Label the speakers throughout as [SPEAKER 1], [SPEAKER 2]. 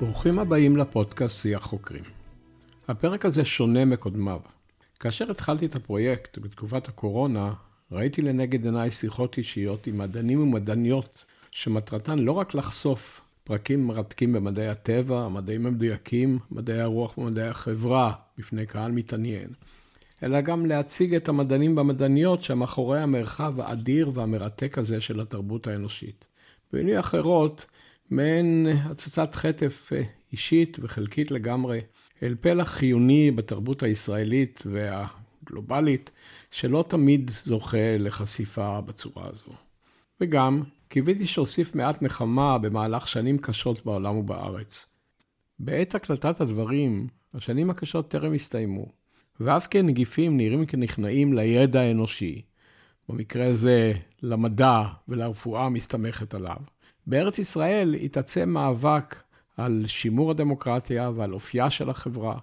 [SPEAKER 1] ברוכים הבאים לפודקאסט שיח חוקרים. הפרק הזה שונה מקודמיו. כאשר התחלתי את הפרויקט בתקופת הקורונה, ראיתי לנגד עיניי שיחות אישיות עם מדענים ומדעניות, שמטרתן לא רק לחשוף פרקים מרתקים במדעי הטבע, המדעים המדויקים, מדעי הרוח ומדעי החברה בפני קהל מתעניין, אלא גם להציג את המדענים והמדעניות שמאחורי המרחב האדיר והמרתק הזה של התרבות האנושית. במילים אחרות, מעין הצצת חטף אה, אישית וחלקית לגמרי אל פלח חיוני בתרבות הישראלית והגלובלית, שלא תמיד זוכה לחשיפה בצורה הזו. וגם, קיוויתי שאוסיף מעט נחמה במהלך שנים קשות בעולם ובארץ. בעת הקלטת הדברים, השנים הקשות טרם הסתיימו, ואף כנגיפים נראים כנכנעים לידע האנושי, במקרה הזה למדע ולרפואה המסתמכת עליו. בארץ ישראל התעצם מאבק על שימור הדמוקרטיה ועל אופייה של החברה,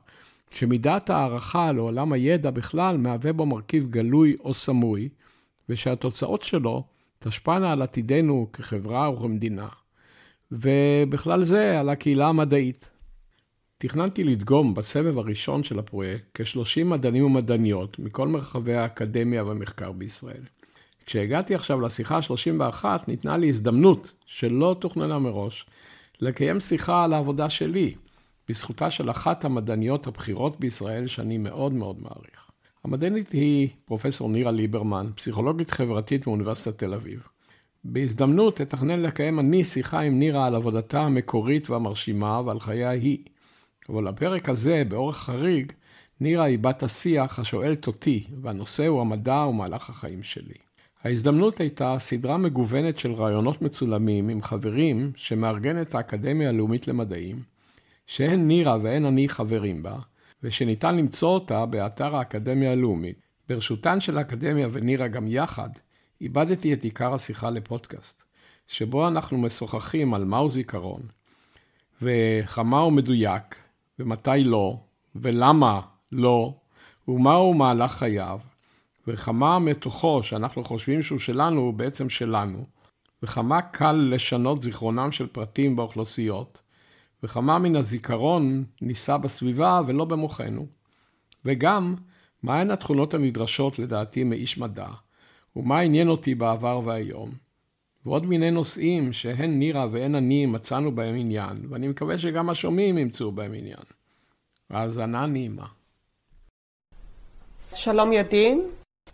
[SPEAKER 1] שמידת הערכה לעולם הידע בכלל מהווה בו מרכיב גלוי או סמוי, ושהתוצאות שלו תשפענה על עתידנו כחברה וכמדינה, ובכלל זה על הקהילה המדעית. תכננתי לדגום בסבב הראשון של הפרויקט כ-30 מדענים ומדעניות מכל מרחבי האקדמיה והמחקר בישראל. כשהגעתי עכשיו לשיחה ה-31, ניתנה לי הזדמנות, שלא תוכננה מראש, לקיים שיחה על העבודה שלי, בזכותה של אחת המדעניות הבכירות בישראל שאני מאוד מאוד מעריך. המדענית היא פרופסור נירה ליברמן, פסיכולוגית חברתית מאוניברסיטת תל אביב. בהזדמנות אתכנן לקיים אני שיחה עם נירה על עבודתה המקורית והמרשימה ועל חייה היא. אבל לפרק הזה, באורח חריג, נירה היא בת השיח השואלת אותי, והנושא הוא המדע ומהלך החיים שלי. ההזדמנות הייתה סדרה מגוונת של רעיונות מצולמים עם חברים שמארגנת האקדמיה הלאומית למדעים, שהן נירה והן אני חברים בה, ושניתן למצוא אותה באתר האקדמיה הלאומית. ברשותן של האקדמיה ונירה גם יחד, איבדתי את עיקר השיחה לפודקאסט, שבו אנחנו משוחחים על מהו זיכרון, וכמה הוא מדויק, ומתי לא, ולמה לא, ומהו מהלך חייו, וכמה מתוכו שאנחנו חושבים שהוא שלנו, הוא בעצם שלנו, וכמה קל לשנות זיכרונם של פרטים באוכלוסיות, וכמה מן הזיכרון נישא בסביבה ולא במוחנו, וגם מהן התכונות הנדרשות לדעתי מאיש מדע, ומה עניין אותי בעבר והיום, ועוד מיני נושאים שהן נירה והן אני מצאנו בהם עניין, ואני מקווה שגם השומעים ימצאו בהם עניין. האזנה נעימה.
[SPEAKER 2] שלום ידין,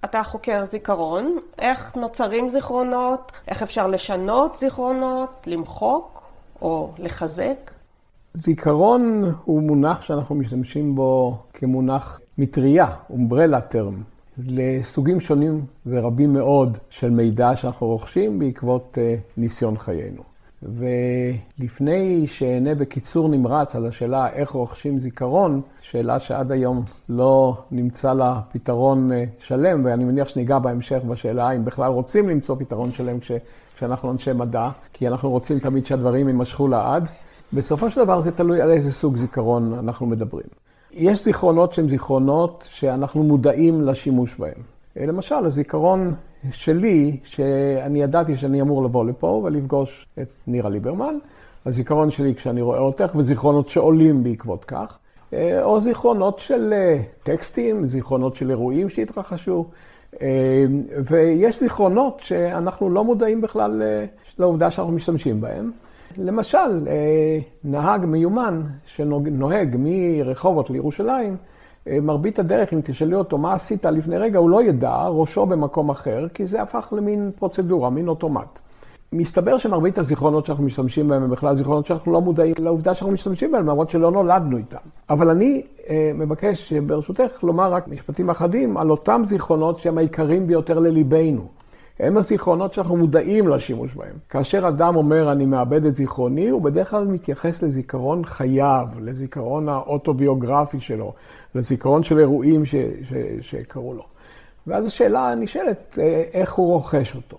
[SPEAKER 2] אתה חוקר זיכרון, איך נוצרים זיכרונות, איך אפשר לשנות זיכרונות, למחוק או לחזק?
[SPEAKER 1] זיכרון הוא מונח שאנחנו משתמשים בו כמונח מטריה, אומברלה טרם, לסוגים שונים ורבים מאוד של מידע שאנחנו רוכשים בעקבות אה, ניסיון חיינו. ולפני שאענה בקיצור נמרץ על השאלה איך רוכשים זיכרון, שאלה שעד היום לא נמצא לה פתרון אה, שלם, ואני מניח שניגע בהמשך בשאלה אם בכלל רוצים למצוא פתרון שלם כש, כשאנחנו אנשי מדע, כי אנחנו רוצים תמיד שהדברים יימשכו לעד. בסופו של דבר זה תלוי על איזה סוג זיכרון אנחנו מדברים. יש זיכרונות שהם זיכרונות שאנחנו מודעים לשימוש בהם. למשל, הזיכרון שלי, שאני ידעתי שאני אמור לבוא לפה ולפגוש את נירה ליברמן, הזיכרון שלי כשאני רואה אותך, וזיכרונות שעולים בעקבות כך, אה, או זיכרונות של אה, טקסטים, זיכרונות של אירועים שהתרחשו, אה, ויש זיכרונות שאנחנו לא מודעים בכלל לעובדה שאנחנו משתמשים בהם. למשל, נהג מיומן שנוהג מרחובות לירושלים, מרבית הדרך, אם תשאלי אותו מה עשית לפני רגע, הוא לא ידע, ראשו במקום אחר, כי זה הפך למין פרוצדורה, מין אוטומט. מסתבר שמרבית הזיכרונות שאנחנו משתמשים בהם הם בכלל זיכרונות שאנחנו לא מודעים לעובדה שאנחנו משתמשים בהם, למרות שלא נולדנו איתם. אבל אני אה, מבקש, ברשותך, לומר רק משפטים אחדים על אותם זיכרונות שהם העיקרים ביותר לליבנו. הם הזיכרונות שאנחנו מודעים לשימוש בהם. כאשר אדם אומר, אני מאבד את זיכרוני, הוא בדרך כלל מתייחס לזיכרון חייו, לזיכרון האוטוביוגרפי שלו, לזיכרון של אירועים ש, ש, שקרו לו. ואז השאלה הנשאלת, אה, איך הוא רוכש אותו?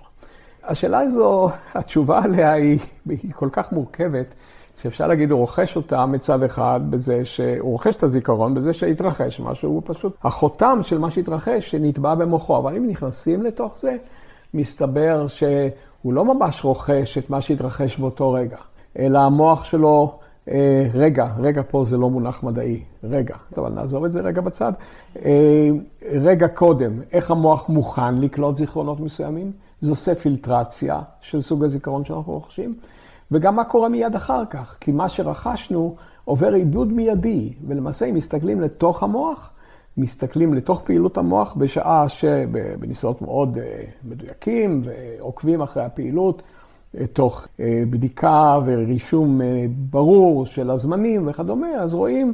[SPEAKER 1] השאלה הזו, התשובה עליה היא, היא כל כך מורכבת, שאפשר להגיד, הוא רוכש אותה מצד אחד בזה שהוא רוכש את הזיכרון, בזה שהתרחש משהו, הוא פשוט החותם של מה שהתרחש שנטבע במוחו. אבל אם נכנסים לתוך זה, מסתבר שהוא לא ממש רוכש את מה שהתרחש באותו רגע, אלא המוח שלו אה, רגע, רגע פה זה לא מונח מדעי, רגע, אבל נעזוב את זה רגע בצד. אה, רגע קודם, איך המוח מוכן לקלוט זיכרונות מסוימים? זה עושה פילטרציה של סוג הזיכרון שאנחנו רוכשים, וגם מה קורה מיד אחר כך, כי מה שרכשנו עובר עיבוד מיידי, ולמעשה אם מסתכלים לתוך המוח, מסתכלים לתוך פעילות המוח בשעה שבניסיונות מאוד אה, מדויקים ועוקבים אחרי הפעילות, אה, תוך אה, בדיקה ורישום ברור של הזמנים וכדומה, אז רואים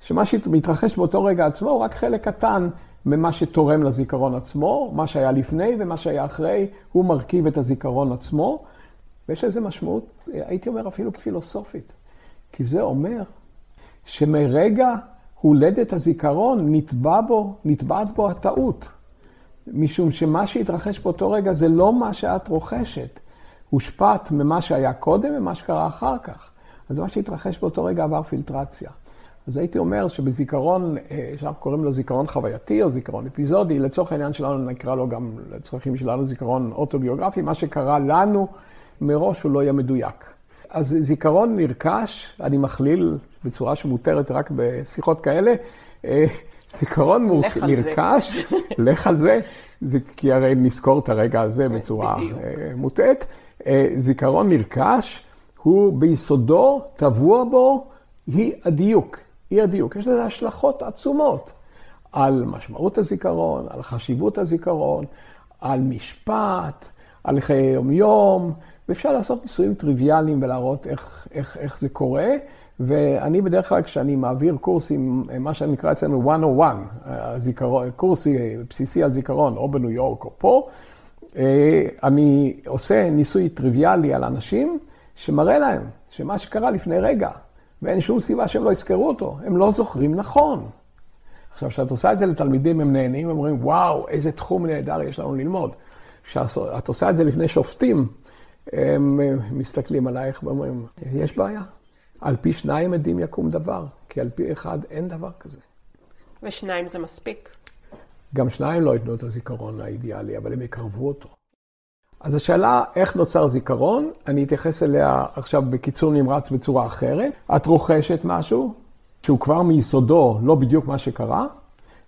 [SPEAKER 1] שמה שמתרחש באותו רגע עצמו הוא רק חלק קטן ממה שתורם לזיכרון עצמו, מה שהיה לפני ומה שהיה אחרי, הוא מרכיב את הזיכרון עצמו, ויש לזה משמעות, הייתי אומר אפילו פילוסופית, כי זה אומר שמרגע הולדת הזיכרון נתבע בו, נתבעת בו הטעות. משום שמה שהתרחש באותו רגע זה לא מה שאת רוכשת. הושפעת ממה שהיה קודם ומה שקרה אחר כך. אז מה שהתרחש באותו רגע עבר פילטרציה. אז הייתי אומר שבזיכרון, אה, שאנחנו קוראים לו זיכרון חווייתי או זיכרון אפיזודי, לצורך העניין שלנו נקרא לו גם לצרכים שלנו זיכרון אוטוביוגרפי, מה שקרה לנו מראש הוא לא יהיה מדויק. אז זיכרון נרכש, אני מכליל בצורה שמותרת רק בשיחות כאלה, אה, זיכרון. נרכש, לך על זה, זה, כי הרי נזכור את הרגע הזה בצורה בדיוק. אה, מוטעית. אה, זיכרון נרכש הוא ביסודו, טבוע בו, היא הדיוק. היא הדיוק. יש לזה השלכות עצומות על משמעות הזיכרון, על חשיבות הזיכרון, על משפט, על חיי יום-יום, ואפשר לעשות ניסויים טריוויאליים ולהראות איך, איך, איך זה קורה. ואני בדרך כלל, כשאני מעביר קורסים, מה שנקרא אצלנו 101, הזיכרון, קורס בסיסי על זיכרון, או בניו יורק או פה, אה, אני עושה ניסוי טריוויאלי על אנשים, שמראה להם שמה שקרה לפני רגע, ואין שום סיבה שהם לא יזכרו אותו, הם לא זוכרים נכון. עכשיו, כשאת עושה את זה לתלמידים, הם נהנים, הם אומרים, וואו, איזה תחום נהדר יש לנו ללמוד. כשאת עושה את זה לפני שופטים, הם מסתכלים עלייך ואומרים, יש בעיה. על פי שניים עדים יקום דבר, כי על פי אחד אין דבר כזה.
[SPEAKER 2] ושניים זה מספיק.
[SPEAKER 1] גם שניים לא ייתנו את הזיכרון האידיאלי, אבל הם יקרבו אותו. אז השאלה איך נוצר זיכרון, אני אתייחס אליה עכשיו בקיצור נמרץ בצורה אחרת. את רוכשת משהו שהוא כבר מיסודו לא בדיוק מה שקרה,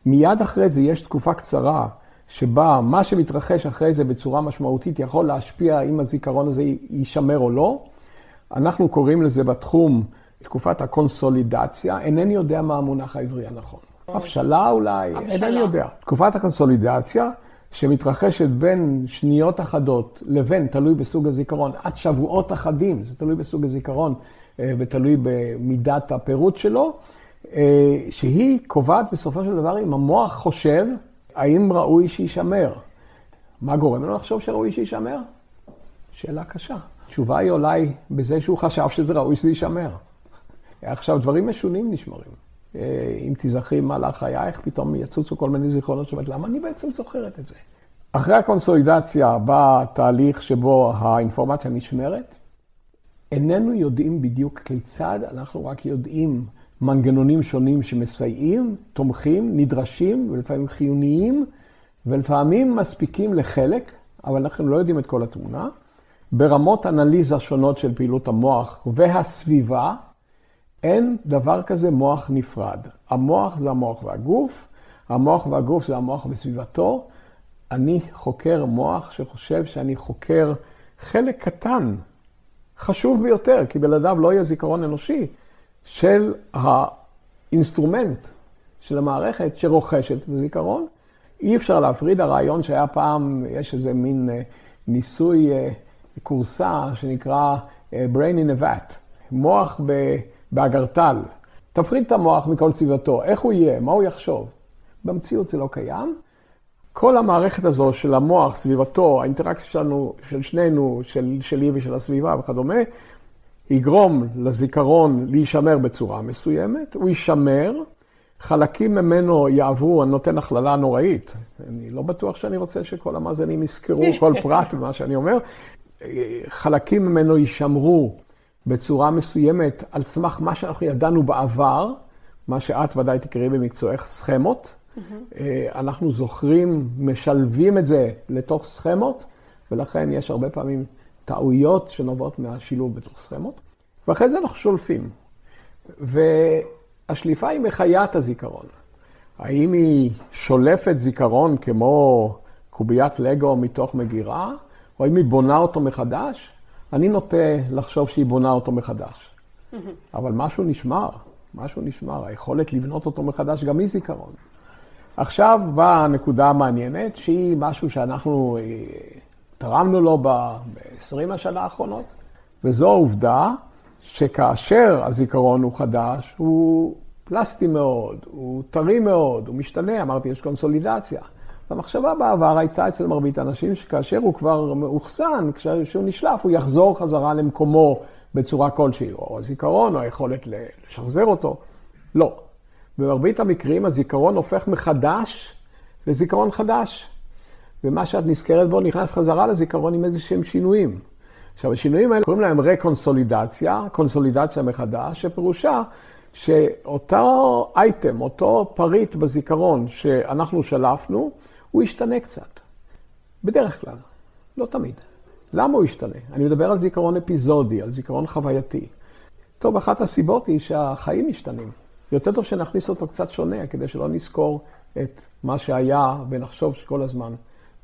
[SPEAKER 1] מיד אחרי זה יש תקופה קצרה שבה מה שמתרחש אחרי זה בצורה משמעותית יכול להשפיע אם הזיכרון הזה יישמר או לא. אנחנו קוראים לזה בתחום תקופת הקונסולידציה, אינני יודע מה המונח העברי הנכון. הבשלה אולי, אינני יודע. תקופת הקונסולידציה, שמתרחשת בין שניות אחדות לבין, תלוי בסוג הזיכרון, עד שבועות אחדים, זה תלוי בסוג הזיכרון אה, ותלוי במידת הפירוט שלו, אה, שהיא קובעת בסופו של דבר אם המוח חושב האם ראוי שיישמר. מה גורם לנו לחשוב שראוי שיישמר? שאלה קשה. התשובה היא אולי בזה שהוא חשב שזה ראוי שזה יישמר. עכשיו, דברים משונים נשמרים. אה, אם תיזכרי במהלך חייך, פתאום יצוצו כל מיני זיכרונות שאומרת, למה אני בעצם זוכרת את זה? אחרי הקונסולידציה בא תהליך שבו האינפורמציה נשמרת. איננו יודעים בדיוק כיצד, אנחנו רק יודעים מנגנונים שונים שמסייעים, תומכים, נדרשים, ולפעמים חיוניים, ולפעמים מספיקים לחלק, אבל אנחנו לא יודעים את כל התמונה. ברמות אנליזה שונות של פעילות המוח והסביבה, אין דבר כזה מוח נפרד. המוח זה המוח והגוף, המוח והגוף זה המוח וסביבתו. אני חוקר מוח שחושב שאני חוקר חלק קטן, חשוב ביותר, כי בלעדיו לא יהיה זיכרון אנושי, של ה instrument של המערכת שרוכשת את הזיכרון. אי אפשר להפריד, הרעיון שהיה פעם, יש איזה מין אה, ניסוי מחשבה שנקרא אה, Brain in a Vat, מוח באגרטל. תפריד את המוח מכל סביבתו, איך הוא יהיה, מה הוא יחשוב. במציאות זה לא קיים. כל המערכת הזו של המוח, סביבתו, האינטראקציה שלנו, של שנינו, של, שלי ושל הסביבה וכדומה, יגרום לזיכרון להישמר בצורה מסוימת, הוא יישמר, חלקים ממנו יעברו, אני נותן הכללה נוראית, אני לא בטוח שאני רוצה שכל המאזינים יזכרו כל פרט במה שאני אומר, חלקים ממנו יישמרו בצורה מסוימת על סמך מה שאנחנו ידענו בעבר, מה שאת ודאי תקראי במקצועך סכמות. Mm-hmm. אנחנו זוכרים, משלבים את זה לתוך סכמות, ולכן יש הרבה פעמים טעויות שנובעות מהשילוב בתוך סכמות. ואחרי זה אנחנו שולפים. והשליפה היא מחיית הזיכרון. האם היא שולפת זיכרון כמו קוביית לגו מתוך מגירה, או האם היא בונה אותו מחדש? אני נוטה לחשוב שהיא בונה אותו מחדש. אבל משהו נשמר, משהו נשמר. היכולת לבנות אותו מחדש גם היא זיכרון. עכשיו באה הנקודה המעניינת, שהיא משהו שאנחנו אה, תרמנו לו ב-20 השנה האחרונות, וזו העובדה שכאשר הזיכרון הוא חדש, הוא פלסטי מאוד, הוא טרי מאוד, הוא משתנה, אמרתי, יש קונסולידציה. והמחשבה בעבר הייתה אצל מרבית האנשים שכאשר הוא כבר מאוחסן, כשהוא נשלף, הוא יחזור חזרה למקומו בצורה כלשהי, או הזיכרון, או היכולת לשחזר אותו. לא. במרבית המקרים הזיכרון הופך מחדש לזיכרון חדש. ומה שאת נזכרת בו נכנס חזרה לזיכרון עם איזה שהם שינויים. עכשיו, השינויים האלה קוראים להם רקונסולידציה, קונסולידציה מחדש, שפירושה שאותו אייטם, אותו פריט בזיכרון שאנחנו שלפנו, הוא ישתנה קצת. בדרך כלל, לא תמיד. למה הוא ישתנה? אני מדבר על זיכרון אפיזודי, על זיכרון חווייתי. טוב, אחת הסיבות היא שהחיים משתנים. יותר טוב שנכניס אותו קצת שונה, כדי שלא נזכור את מה שהיה ונחשוב שכל הזמן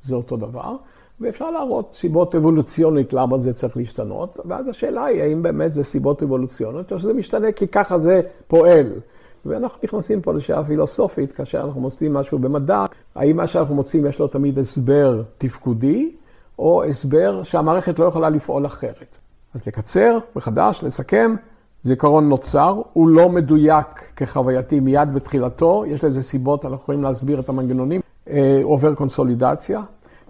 [SPEAKER 1] זה אותו דבר. ואפשר להראות סיבות אבולוציונית למה זה צריך להשתנות, ואז השאלה היא האם באמת זה סיבות אבולוציוניות, או שזה משתנה כי ככה זה פועל. ואנחנו נכנסים פה לשאלה פילוסופית, כאשר אנחנו מוצאים משהו במדע, האם מה שאנחנו מוצאים יש לו תמיד הסבר תפקודי, או הסבר שהמערכת לא יכולה לפעול אחרת. אז לקצר, מחדש, לסכם, זיכרון נוצר, הוא לא מדויק כחווייתי מיד בתחילתו, יש לזה סיבות, אנחנו יכולים להסביר את המנגנונים, אה, הוא עובר קונסולידציה,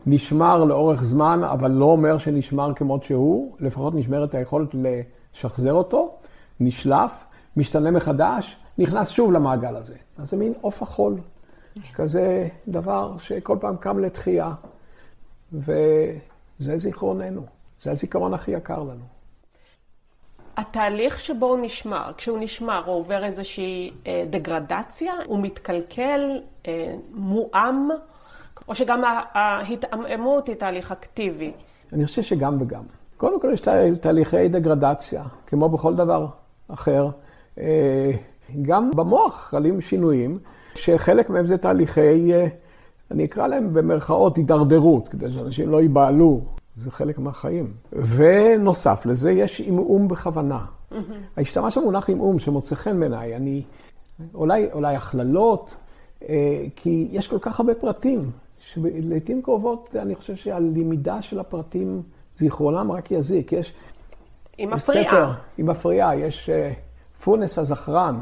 [SPEAKER 1] נשמר לאורך זמן, אבל לא אומר שנשמר כמות שהוא, לפחות נשמרת היכולת לשחזר אותו, נשלף, משתנה מחדש, נכנס שוב למעגל הזה. אז זה מין עוף החול, כזה דבר שכל פעם קם לתחייה, וזה זיכרוננו, זה הזיכרון הכי יקר לנו.
[SPEAKER 2] התהליך שבו הוא נשמר, כשהוא נשמר, הוא עובר איזושהי אה, דגרדציה, הוא מתקלקל, אה, מועם, או שגם ההתעממות היא תהליך אקטיבי?
[SPEAKER 1] אני חושב שגם וגם. קודם כל יש תהליכי דגרדציה, כמו בכל דבר אחר. אה, גם במוח חלים שינויים, שחלק מהם זה תהליכי, אה, אני אקרא להם במרכאות הידרדרות, כדי שאנשים לא ייבהלו, זה חלק מהחיים. ונוסף לזה, יש עמעום בכוונה. השתמש במונח עמעום שמוצא חן בעיניי, אני, אולי, אולי הכללות, אה, כי יש כל כך הרבה פרטים, שלעיתים קרובות אני חושב שהלמידה של הפרטים, זיכרונם רק יזיק. יש...
[SPEAKER 2] היא מפריעה.
[SPEAKER 1] היא מפריעה. יש uh, פונס הזכרן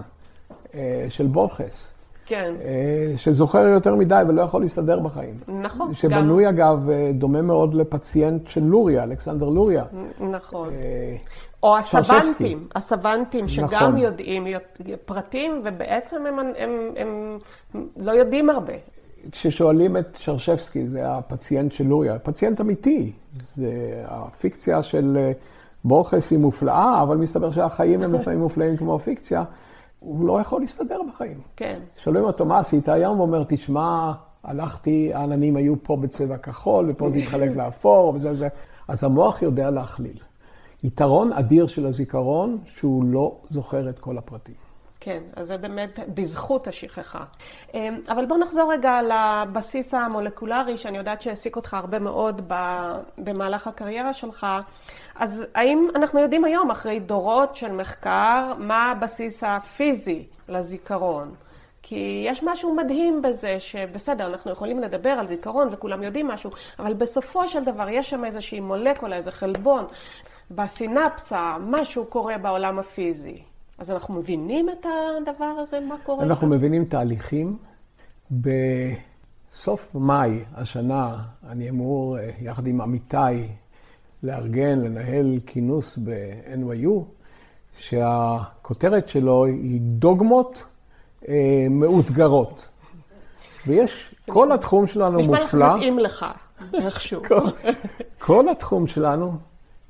[SPEAKER 1] של בורכס.
[SPEAKER 2] כן.
[SPEAKER 1] Uh, שזוכר יותר מדי ולא יכול להסתדר בחיים.
[SPEAKER 2] נכון.
[SPEAKER 1] שבנוי גם... אגב דומה מאוד לפציינט של לוריה, אלכסנדר לוריה.
[SPEAKER 2] נכון. Uh, או הסוונטים, הסוונטים שגם נכון. יודעים פרטים ובעצם הם, הם, הם, הם לא יודעים הרבה.
[SPEAKER 1] כששואלים את שרשבסקי, זה הפציינט של לוריה, פציינט אמיתי. זה הפיקציה של אה, בורכס היא מופלאה, אבל מסתבר שהחיים הם לפעמים מופלאים כמו הפיקציה. הוא לא יכול להסתדר בחיים.
[SPEAKER 2] כן.
[SPEAKER 1] שואלים אותו, מה עשית היום? הוא אומר, תשמע, הלכתי, העננים היו פה בצבע כחול, ופה זה התחלק לאפור, וזה וזה. אז המוח יודע להכליל. יתרון אדיר של הזיכרון, שהוא לא זוכר את כל הפרטים.
[SPEAKER 2] כן, אז זה באמת בזכות השכחה. אמ, אבל בוא נחזור רגע לבסיס המולקולרי, שאני יודעת שהעסיק אותך הרבה מאוד במהלך הקריירה שלך. אז האם אנחנו יודעים היום, אחרי דורות של מחקר, מה הבסיס הפיזי לזיכרון? כי יש משהו מדהים בזה שבסדר, אנחנו יכולים לדבר על זיכרון וכולם יודעים משהו, אבל בסופו של דבר יש שם איזושהי מולקולה, איזה חלבון, בסינפסה, משהו קורה בעולם הפיזי. אז אנחנו מבינים את הדבר הזה, מה קורה
[SPEAKER 1] אנחנו שם? מבינים תהליכים. בסוף מאי השנה אני אמור, אה, יחד עם עמיתי, לארגן, לנהל כינוס ב-NYU, שהכותרת שלו היא דוגמות אה, מאותגרות. ויש, כל התחום שלנו מופלא. נשמע
[SPEAKER 2] לך מתאים לך, איכשהו.
[SPEAKER 1] כל, כל התחום שלנו,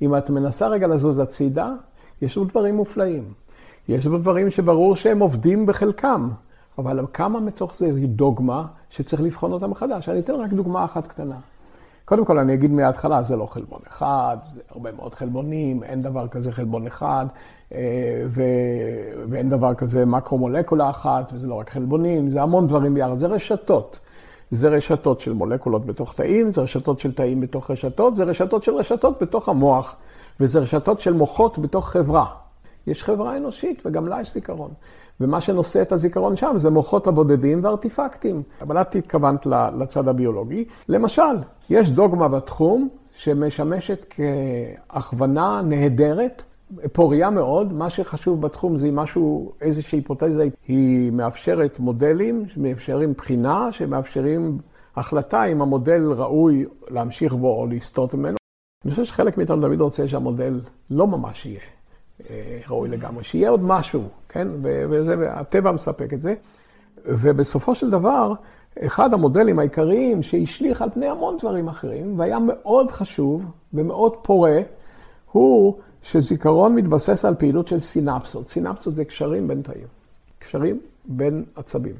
[SPEAKER 1] אם את מנסה רגע לזוז הצידה, יש לו דברים מופלאים. יש בו דברים שברור שהם עובדים בחלקם, אבל כמה מתוך זה היא דוגמה שצריך לבחון אותה מחדש? אני אתן רק דוגמה אחת קטנה. קודם כל אני אגיד מההתחלה, זה לא חלבון אחד, זה הרבה מאוד חלבונים, אין דבר כזה חלבון אחד, אה, ו... ואין דבר כזה מקרו-מולקולה אחת, וזה לא רק חלבונים, זה המון דברים ביחד, זה רשתות. זה רשתות של מולקולות בתוך תאים, זה רשתות של תאים בתוך רשתות, זה רשתות של רשתות בתוך המוח, וזה רשתות של מוחות בתוך חברה. יש חברה אנושית וגם לה יש זיכרון. ומה שנושא את הזיכרון שם זה מוחות הבודדים וארטיפקטים. אבל את התכוונת לצד הביולוגי. למשל, יש דוגמה בתחום שמשמשת כהכוונה נהדרת, פוריה מאוד. מה שחשוב בתחום זה משהו, איזושהי היפותזה, היא מאפשרת מודלים, שמאפשרים בחינה, שמאפשרים החלטה אם המודל ראוי להמשיך בו או לסטות ממנו. אני חושב שחלק מאיתנו תמיד רוצה שהמודל לא ממש יהיה אה, ראוי לגמרי, שיהיה עוד משהו, כן? וזה, הטבע מספק את זה. ובסופו של דבר, אחד המודלים העיקריים שהשליך על פני המון דברים אחרים, והיה מאוד חשוב ומאוד פורה, הוא שזיכרון מתבסס על פעילות של סינפסות. סינפסות זה קשרים בין תאים, קשרים בין עצבים.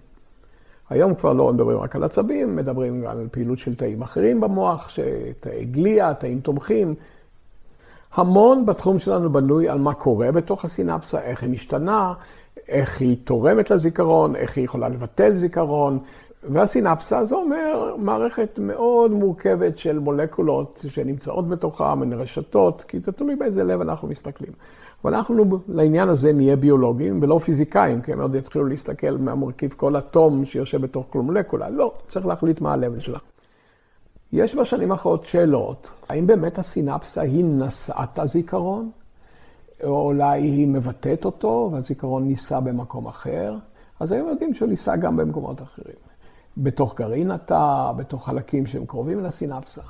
[SPEAKER 1] היום כבר לא מדברים רק על עצבים, מדברים גם על פעילות של תאים אחרים במוח, תאי גליה, תאים תומכים. המון בתחום שלנו בנוי על מה קורה בתוך הסינפסה, איך היא משתנה, איך היא תורמת לזיכרון, איך היא יכולה לבטל זיכרון. והסינפסה זה אומר מערכת מאוד מורכבת של מולקולות שנמצאות בתוכה, מן רשתות, כי זה תלוי באיזה לב אנחנו מסתכלים. אבל אנחנו לעניין הזה נהיה ביולוגים ולא פיזיקאים, כי הם עוד יתחילו להסתכל מהמרכיב כל אטום שיושב בתוך כל מולקולה. לא, צריך להחליט מה הלב שלה. יש בשנים האחרונות שאלות, האם באמת הסינפסה היא נשאת הזיכרון, או אולי היא מבטאת אותו והזיכרון נישא במקום אחר? אז היום יודעים שהוא נישא גם במקומות אחרים. בתוך גרעין התא, בתוך חלקים שהם קרובים לסינפסה.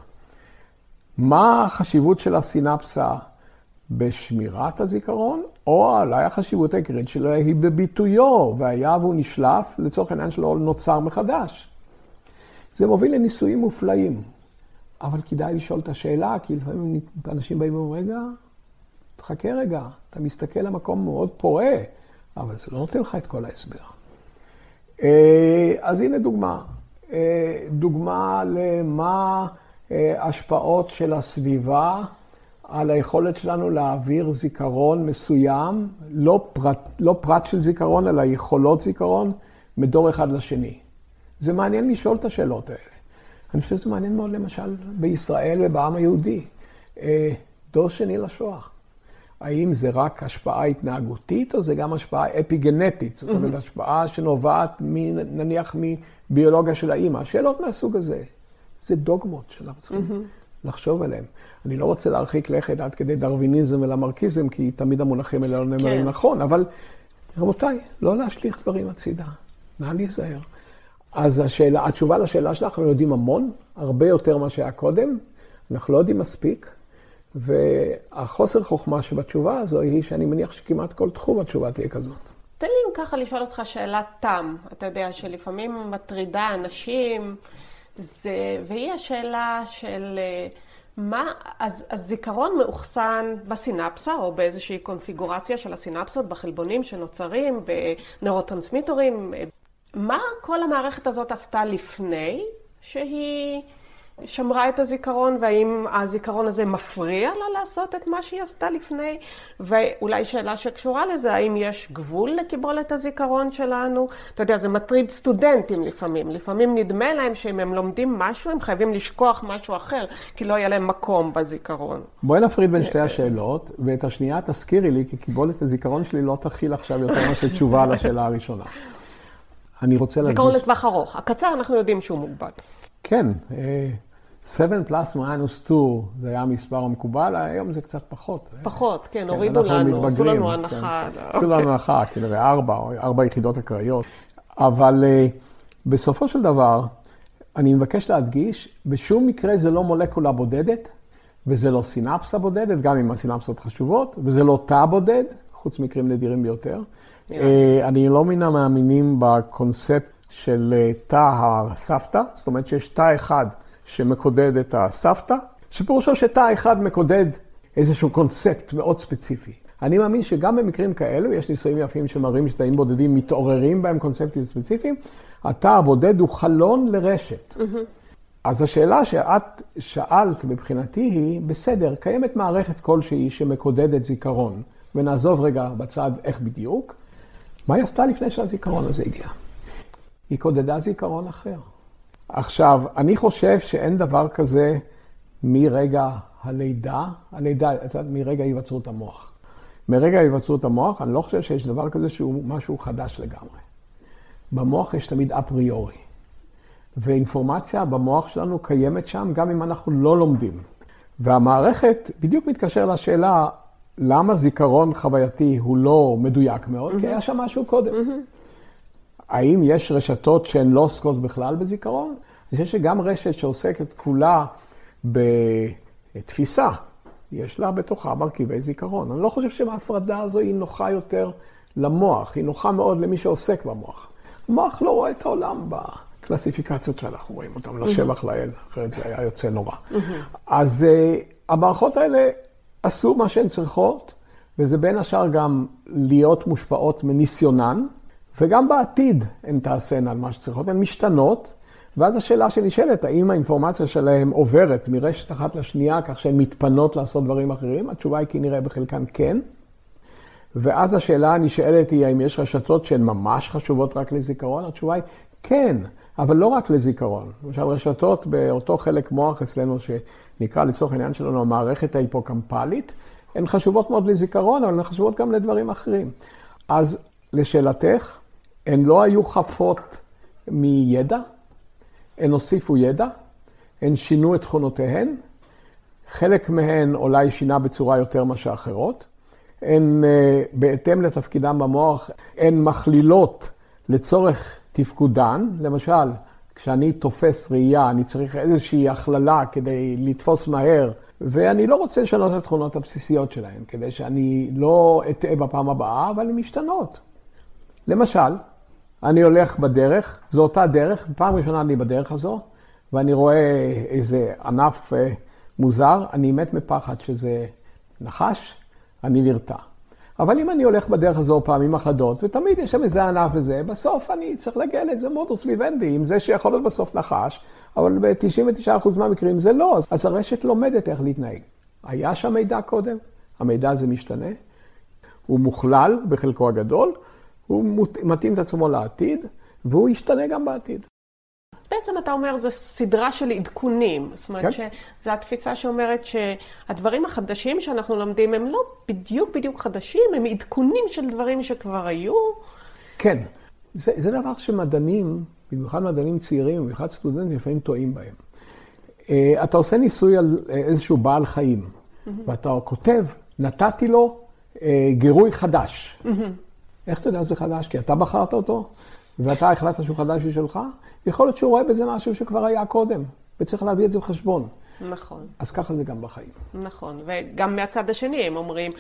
[SPEAKER 1] מה החשיבות של הסינפסה בשמירת הזיכרון, או אולי החשיבות העיקרית שלו היא בביטויו, והיה והוא נשלף, לצורך העניין שלו נוצר מחדש. זה מוביל לניסויים מופלאים, אבל כדאי לשאול את השאלה, כי לפעמים אנשים באים ואומרים, רגע, תחכה רגע, אתה מסתכל למקום מאוד פורה, אבל זה לא נותן לך את כל ההסבר. אה, אז הנה דוגמה. אה, דוגמה למה אה, השפעות של הסביבה על היכולת שלנו להעביר זיכרון מסוים, לא פרט, לא פרט של זיכרון, אלא יכולות זיכרון, מדור אחד לשני. זה מעניין לשאול את השאלות האלה. אני חושב שזה מעניין מאוד, למשל, בישראל ובעם היהודי. דור שני לשואה. האם זה רק השפעה התנהגותית, או זה גם השפעה אפיגנטית? זאת אומרת, mm-hmm. השפעה שנובעת, נניח, מביולוגיה של האימא. שאלות מהסוג הזה. זה דוגמות שאנחנו צריכים mm-hmm. לחשוב עליהן. אני לא רוצה להרחיק לכת עד כדי דרוויניזם ולמרקיזם, כי תמיד המונחים האלה לא נאמרים כן. נכון, אבל רבותיי, לא להשליך דברים הצידה. נא להיזהר. אז השאלה, התשובה לשאלה שלך, אנחנו יודעים המון, הרבה יותר ממה שהיה קודם. אנחנו לא יודעים מספיק. והחוסר חוכמה שבתשובה הזו היא שאני מניח שכמעט כל תחום התשובה תהיה כזאת.
[SPEAKER 2] תן לי ככה לשאול אותך שאלת תם. אתה יודע שלפעמים מטרידה אנשים, זה, והיא השאלה של אה, מה, אז, אז זיכרון מאוחסן בסינפסה או באיזושהי קונפיגורציה של הסינפסות, בחלבונים שנוצרים, בנורוטרנסמיטורים. מה כל המערכת הזאת עשתה לפני שהיא... שמרה את הזיכרון, והאם הזיכרון הזה מפריע לה לעשות את מה שהיא עשתה לפני? ואולי שאלה שקשורה לזה, האם יש גבול לקיבולת הזיכרון שלנו? אתה יודע, זה מטריד סטודנטים לפעמים. לפעמים נדמה להם שאם הם לומדים משהו, הם חייבים לשכוח משהו אחר, כי לא יהיה להם מקום בזיכרון.
[SPEAKER 1] בואי נפריד בין שתי השאלות, ואת השנייה תזכירי לי, כי קיבולת הזיכרון שלי לא תכיל עכשיו יותר מאשר תשובה על השאלה הראשונה. אני רוצה
[SPEAKER 2] להדגיש... זיכרון לטווח ארוך. הקצר, אנחנו יודעים שהוא מוגבל.
[SPEAKER 1] כן. אה, 7 פלוס מינוס 2, זה היה המספר המקובל, היום זה קצת פחות.
[SPEAKER 2] פחות, כן, כן הורידו לנו, עשו לנו הנחה.
[SPEAKER 1] כן, עשו לנו אוקיי. הנחה, כנראה ארבע, או ארבע יחידות אקראיות. אבל uh, בסופו של דבר, אני מבקש להדגיש, בשום מקרה זה לא מולקולה בודדת, וזה לא סינפסה בודדת, גם אם הסינפסות חשובות, וזה לא תא בודד, חוץ מקרים נדירים ביותר. Uh, אני לא מן המאמינים בקונספט של uh, תא הסבתא, זאת אומרת שיש תא אחד. שמקודד את הסבתא, שפירושו שתא אחד מקודד איזשהו קונספט מאוד ספציפי. אני מאמין שגם במקרים כאלו, יש ניסויים יפים שמראים שתאים בודדים מתעוררים בהם קונספטים ספציפיים, התא הבודד הוא חלון לרשת. Mm-hmm. אז השאלה שאת שאלת מבחינתי היא, בסדר, קיימת מערכת כלשהי שמקודדת זיכרון, ונעזוב רגע בצד איך בדיוק, מה היא עשתה לפני שהזיכרון הזה הגיע? היא קודדה זיכרון אחר. עכשיו, אני חושב שאין דבר כזה מרגע הלידה, הלידה, מרגע היווצרות המוח. מרגע היווצרות המוח, אני לא חושב שיש דבר כזה שהוא משהו חדש לגמרי. במוח יש תמיד אפריורי. ואינפורמציה במוח שלנו קיימת שם גם אם אנחנו לא לומדים. והמערכת בדיוק מתקשר לשאלה למה זיכרון חווייתי הוא לא מדויק מאוד, mm-hmm. כי היה שם משהו קודם. Mm-hmm. האם יש רשתות שהן לא עוסקות בכלל בזיכרון? אני חושב שגם רשת שעוסקת כולה בתפיסה, יש לה בתוכה מרכיבי זיכרון. אני לא חושב שההפרדה הזו היא נוחה יותר למוח, היא נוחה מאוד למי שעוסק במוח. המוח לא רואה את העולם בקלסיפיקציות שאנחנו רואים אותן, לשבח לאל, אחרת זה היה יוצא נורא. אז uh, המערכות האלה עשו מה שהן צריכות, וזה בין השאר גם להיות מושפעות מניסיונן, וגם בעתיד הן תעשינה על מה שצריכות, הן משתנות, ואז השאלה שנשאלת, האם האינפורמציה שלהם עוברת מרשת אחת לשנייה, כך שהן מתפנות לעשות דברים אחרים? התשובה היא כנראה בחלקן כן. ואז השאלה הנשאלת היא, האם יש רשתות שהן ממש חשובות רק לזיכרון? התשובה היא כן, אבל לא רק לזיכרון. למשל, רשתות באותו חלק מוח אצלנו, שנקרא לצורך העניין שלנו המערכת ההיפוקמפלית, הן חשובות מאוד לזיכרון, אבל הן חשובות גם לדברים אחרים. אז לשאלתך, הן לא היו חפות מידע, הן הוסיפו ידע, הן שינו את תכונותיהן, חלק מהן אולי שינה בצורה יותר מאשר אחרות. הן, אה, בהתאם לתפקידן במוח, הן מכלילות לצורך תפקודן. למשל, כשאני תופס ראייה, אני צריך איזושהי הכללה כדי לתפוס מהר, ואני לא רוצה לשנות את התכונות הבסיסיות שלהן, כדי שאני לא אטעה בפעם הבאה, אבל הן משתנות. למשל, אני הולך בדרך, זו אותה דרך, פעם ראשונה אני בדרך הזו, ואני רואה איזה ענף אה, מוזר, אני מת מפחד שזה נחש, אני נרתע. אבל אם אני הולך בדרך הזו פעמים אחדות, ותמיד יש שם איזה ענף וזה, בסוף אני צריך להגיע לאיזה מודוס ויבנדי, עם זה שיכול להיות בסוף נחש, אבל ב-99% מהמקרים זה לא. אז הרשת לומדת איך להתנהג. היה שם מידע קודם, המידע הזה משתנה, הוא מוכלל בחלקו הגדול, הוא מתאים את עצמו לעתיד, והוא ישתנה גם בעתיד.
[SPEAKER 2] בעצם אתה אומר, זו סדרה של עדכונים. זאת אומרת, כן. שזו התפיסה שאומרת שהדברים החדשים שאנחנו לומדים הם לא בדיוק בדיוק חדשים, הם עדכונים של דברים שכבר היו.
[SPEAKER 1] כן. זה, זה דבר שמדענים, במיוחד מדענים צעירים, במיוחד סטודנטים, לפעמים טועים בהם. אה, אתה עושה ניסוי על אה, איזשהו בעל חיים, mm-hmm. ואתה כותב, נתתי לו אה, גירוי חדש. Mm-hmm. איך אתה יודע שזה חדש? כי אתה בחרת אותו, ואתה החלטת שהוא חדש בשבילך? יכול להיות שהוא רואה בזה משהו שכבר היה קודם, וצריך להביא את זה בחשבון.
[SPEAKER 2] נכון.
[SPEAKER 1] אז ככה זה גם בחיים.
[SPEAKER 2] נכון, וגם מהצד השני הם אומרים,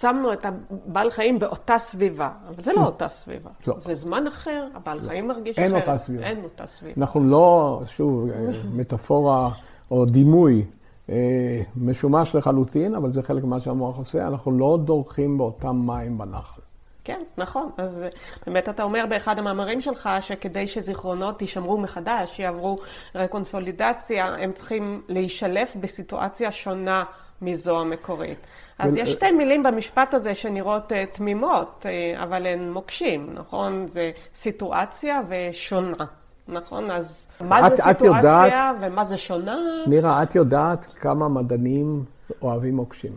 [SPEAKER 2] שמנו את הבעל חיים באותה סביבה, אבל זה לא אותה סביבה. לא. זה זמן אחר, הבעל לא. חיים מרגיש
[SPEAKER 1] אין אחר. אותה סביבה.
[SPEAKER 2] אין אותה סביבה.
[SPEAKER 1] אנחנו לא, שוב, מטאפורה או דימוי אה, משומש לחלוטין, אבל זה חלק ממה שהמוח עושה, אנחנו לא דורכים באותם מים בנחל.
[SPEAKER 2] כן, נכון. אז באמת אתה אומר באחד המאמרים שלך שכדי שזיכרונות יישמרו מחדש, יעברו רקונסולידציה, הם צריכים להישלף בסיטואציה שונה מזו המקורית. אז יש שתי מילים במשפט הזה שנראות uh, תמימות, אבל הן מוקשים, נכון? זה סיטואציה ושונה. נכון? אז מה את, זה סיטואציה יודעת, ומה זה שונה?
[SPEAKER 1] נירה, את יודעת כמה מדענים אוהבים מוקשים.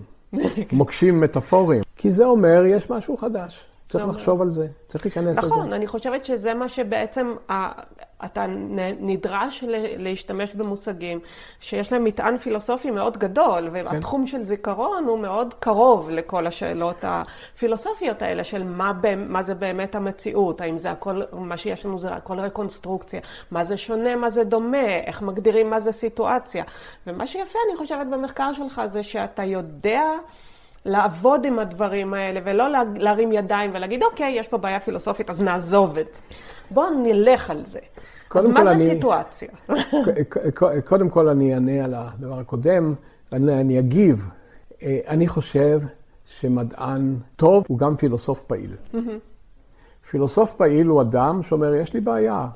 [SPEAKER 1] מוקשים מטאפוריים. כי זה אומר, יש משהו חדש. צריך לחשוב על זה, צריך להיכנס
[SPEAKER 2] לזה. נכון, אני חושבת שזה מה שבעצם אתה נדרש להשתמש במושגים שיש להם מטען פילוסופי מאוד גדול, והתחום כן. של זיכרון הוא מאוד קרוב לכל השאלות הפילוסופיות האלה, של מה, מה זה באמת המציאות, האם זה הכל, מה שיש לנו זה הכל רקונסטרוקציה, מה זה שונה, מה זה דומה, איך מגדירים מה זה סיטואציה. ומה שיפה, אני חושבת, במחקר שלך זה שאתה יודע... לעבוד עם הדברים האלה, ולא להרים ידיים ולהגיד, אוקיי, יש פה בעיה פילוסופית, אז נעזוב את זה. בואו נלך על זה. אז מה זה אני, סיטואציה?
[SPEAKER 1] קודם כל אני אענה על הדבר הקודם, אני, אני אגיב. אה, אני חושב שמדען טוב הוא גם פילוסוף פעיל. פילוסוף פעיל הוא אדם שאומר, יש לי בעיה.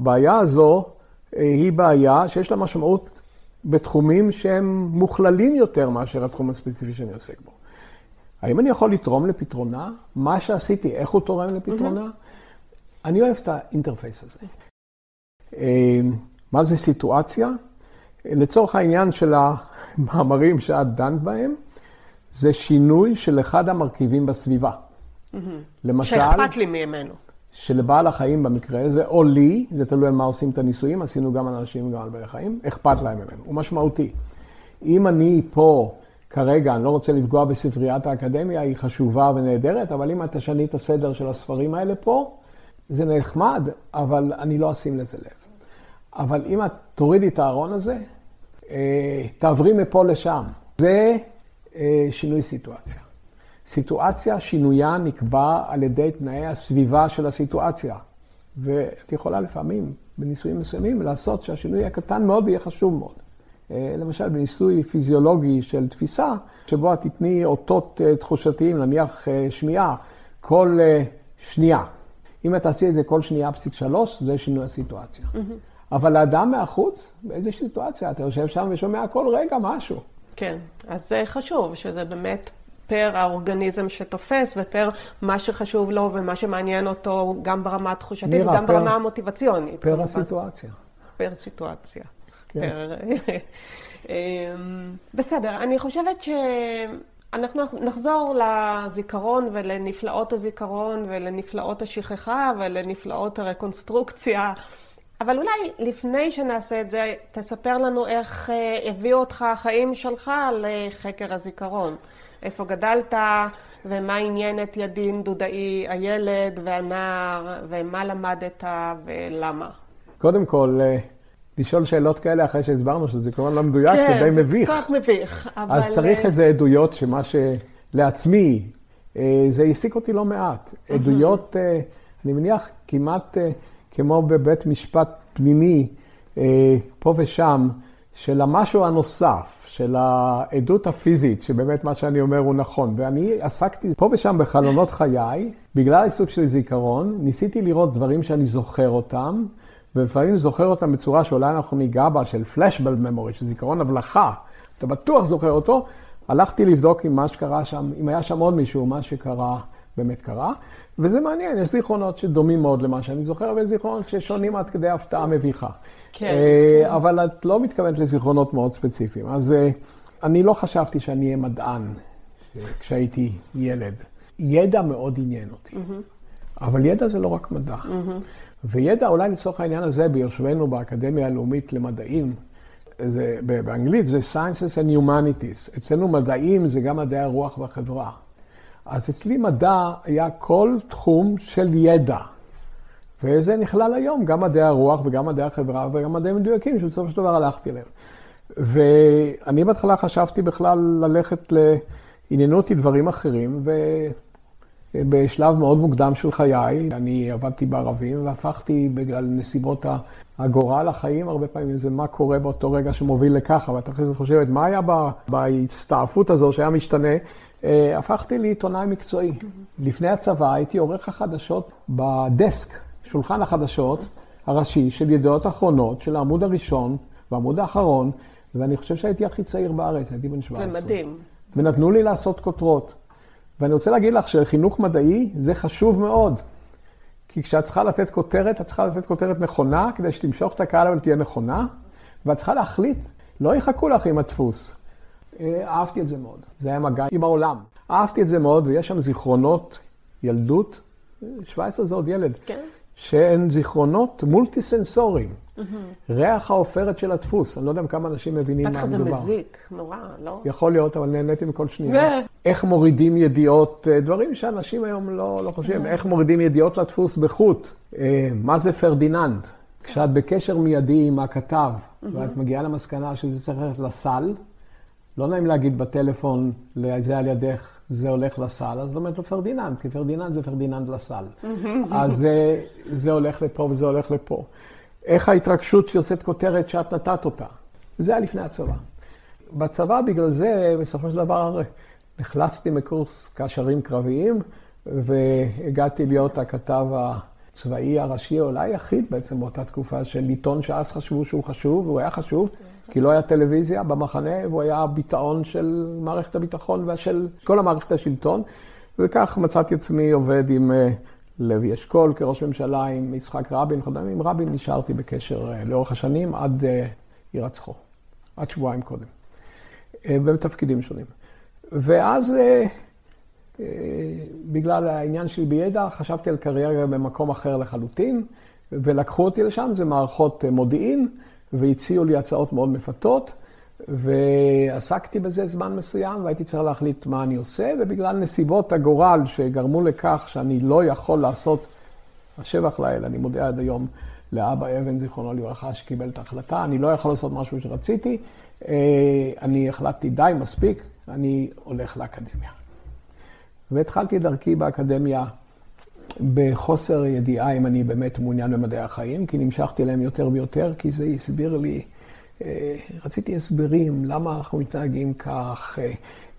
[SPEAKER 1] הבעיה הזו היא בעיה שיש לה משמעות בתחומים שהם מוכללים יותר מאשר התחום הספציפי שאני עוסק בו. האם אני יכול לתרום לפתרונה? מה שעשיתי, איך הוא תורם לפתרונה? Mm-hmm. אני אוהב את האינטרפייס הזה. אה, מה זה סיטואציה? לצורך העניין של המאמרים שאת דנת בהם, זה שינוי של אחד המרכיבים בסביבה.
[SPEAKER 2] Mm-hmm. למשל... שאכפת לי ממנו.
[SPEAKER 1] שלבעל החיים במקרה הזה, או לי, זה תלוי על מה עושים את הניסויים, עשינו גם על אנשים וגם על בעלי חיים, אכפת להם ממנו, הוא משמעותי. אם אני פה כרגע, אני לא רוצה לפגוע בספריית האקדמיה, היא חשובה ונהדרת, אבל אם את תשני את הסדר של הספרים האלה פה, זה נחמד, אבל אני לא אשים לזה לב. אבל אם את תורידי את הארון הזה, אה, תעברי מפה לשם. זה אה, שינוי סיטואציה. סיטואציה, שינויה נקבע על ידי תנאי הסביבה של הסיטואציה. ואת יכולה לפעמים, בניסויים מסוימים, לעשות שהשינוי יהיה קטן מאוד ויהיה חשוב מאוד. אה, למשל, בניסוי פיזיולוגי של תפיסה, שבו את תתני אותות תחושתיים, נניח שמיעה, כל שנייה. אם את תעשי את זה כל שנייה פסיק שלוש, זה שינוי הסיטואציה. Mm-hmm. אבל האדם מהחוץ, באיזו סיטואציה, אתה יושב שם ושומע כל רגע משהו.
[SPEAKER 2] כן, אז זה חשוב, שזה באמת פר האורגניזם שתופס ופר מה שחשוב לו ומה שמעניין אותו גם ברמה התחושתית וגם פר, ברמה המוטיבציונית.
[SPEAKER 1] פר כמובן. הסיטואציה.
[SPEAKER 2] פר סיטואציה. כן. פר... אמ, בסדר, אני חושבת ש... אנחנו נחזור לזיכרון ולנפלאות הזיכרון ולנפלאות השכחה ולנפלאות הרקונסטרוקציה. אבל אולי לפני שנעשה את זה, תספר לנו איך אה, הביאו אותך החיים שלך לחקר הזיכרון. איפה גדלת, ומה עניין את ידין דודאי, הילד והנער, ומה למדת ולמה.
[SPEAKER 1] קודם כל, אה, לשאול שאלות כאלה אחרי שהסברנו שזה כמובן לא מדויק, כן, זה די מביך.
[SPEAKER 2] כן, זה קצת מביך,
[SPEAKER 1] אבל... אז צריך אה, איזה עדויות שמה שלעצמי, זה העסיק אותי לא מעט. עדויות, אני מניח, כמעט... כמו בבית משפט פנימי, אה, פה ושם, של המשהו הנוסף, של העדות הפיזית, שבאמת מה שאני אומר הוא נכון. ואני עסקתי פה ושם בחלונות חיי, בגלל העיסוק של זיכרון, ניסיתי לראות דברים שאני זוכר אותם, ולפעמים זוכר אותם בצורה שאולי אנחנו ניגע בה, של פלשבל ממורי, של זיכרון הבלחה. אתה בטוח זוכר אותו. הלכתי לבדוק אם מה שקרה שם, אם היה שם עוד מישהו, מה שקרה באמת קרה. וזה מעניין, יש זיכרונות שדומים מאוד למה שאני זוכר, ויש זיכרונות ששונים עד כדי הפתעה מביכה.
[SPEAKER 2] כן. אה,
[SPEAKER 1] אבל את לא מתכוונת לזיכרונות מאוד ספציפיים. אז אה, אני לא חשבתי שאני אהיה מדען כשהייתי ילד. ידע מאוד עניין אותי. Mm-hmm. אבל ידע זה לא רק מדע. Mm-hmm. וידע, אולי לצורך העניין הזה, ביושבנו באקדמיה הלאומית למדעים, זה, באנגלית זה Sciences and Humanities. אצלנו מדעים זה גם מדעי הרוח והחברה. אז אצלי מדע היה כל תחום של ידע. וזה נכלל היום, גם מדעי הרוח וגם מדעי החברה וגם מדעים מדויקים, שבסופו של דבר הלכתי אליהם. ואני בהתחלה חשבתי בכלל ללכת, עניינו אותי דברים אחרים, ובשלב מאוד מוקדם של חיי, אני עבדתי בערבים והפכתי בגלל נסיבות הגורל החיים, הרבה פעמים זה מה קורה באותו רגע שמוביל לכך, אבל את אחרי זה חושבת, מה היה בהצטעפות הזו שהיה משתנה? אה, הפכתי לעיתונאי מקצועי. לפני הצבא הייתי עורך החדשות בדסק, שולחן החדשות הראשי של ידיעות אחרונות, של העמוד הראשון והעמוד האחרון, ואני חושב שהייתי הכי צעיר בארץ, הייתי בן 17.
[SPEAKER 2] זה מדהים.
[SPEAKER 1] ונתנו לי לעשות כותרות. ואני רוצה להגיד לך שחינוך מדעי זה חשוב מאוד. כי כשאת צריכה לתת כותרת, את צריכה לתת כותרת נכונה, כדי שתמשוך את הקהל אבל תהיה נכונה, ואת צריכה להחליט, לא יחכו לך עם הדפוס. אה, אהבתי את זה מאוד. זה היה מגע עם העולם. אהבתי את זה מאוד, ויש שם זיכרונות ילדות, 17 זה עוד ילד,
[SPEAKER 2] כן.
[SPEAKER 1] שהן זיכרונות מולטי סנסוריים. Mm-hmm. ריח העופרת של הדפוס, אני לא יודע כמה אנשים מבינים מה מדובר.
[SPEAKER 2] בטח זה מזיק, נורא, לא?
[SPEAKER 1] יכול להיות, אבל נהניתי מכל שנייה. איך מורידים ידיעות, אה, דברים שאנשים היום לא, לא חושבים, איך מורידים ידיעות לדפוס בחוט. אה, מה זה פרדיננד? כשאת בקשר מיידי עם הכתב, ואת מגיעה למסקנה שזה צריך ללכת לסל, לא נעים להגיד בטלפון, זה על ידך, זה הולך לסל, אז לא אומרת לו פרדיננד, כי פרדיננד זה פרדיננד לסל. אז זה, זה הולך לפה וזה הולך לפה. איך ההתרגשות שיוצאת כותרת שאת נתת אותה? זה היה לפני הצבא. בצבא, בגלל זה, בסופו של דבר, נחלצתי מקורס קשרים קרביים, והגעתי להיות הכתב הצבאי הראשי, אולי היחיד בעצם באותה תקופה, של עיתון שאז חשבו שהוא חשוב, והוא היה חשוב, כי לא היה טלוויזיה במחנה, והוא היה ביטאון של מערכת הביטחון ושל כל המערכת השלטון. וכך מצאתי עצמי עובד עם אה, לוי אשכול כראש ממשלה, עם יצחק רבין, עם רבין נשארתי בקשר אה, לאורך השנים עד הירצחו, עד שבועיים קודם, בתפקידים שונים. ואז אה, בגלל העניין שלי בידע, חשבתי על קריירה במקום אחר לחלוטין, ולקחו אותי לשם, זה מערכות אה, מודיעין, והציעו לי הצעות מאוד מפתות, ועסקתי בזה זמן מסוים, והייתי צריך להחליט מה אני עושה, ובגלל נסיבות הגורל שגרמו לכך שאני לא יכול לעשות, השבח לאל, אני מודה עד היום לאבא אבן, זיכרונו לברכה, שקיבל את ההחלטה, אני לא יכול לעשות משהו שרציתי, אה, אני החלטתי די, מספיק, אני הולך לאקדמיה. והתחלתי דרכי באקדמיה בחוסר ידיעה אם אני באמת מעוניין במדעי החיים, כי נמשכתי להם יותר ויותר, כי זה הסביר לי, אה, רציתי הסברים, למה אנחנו מתנהגים כך, אה,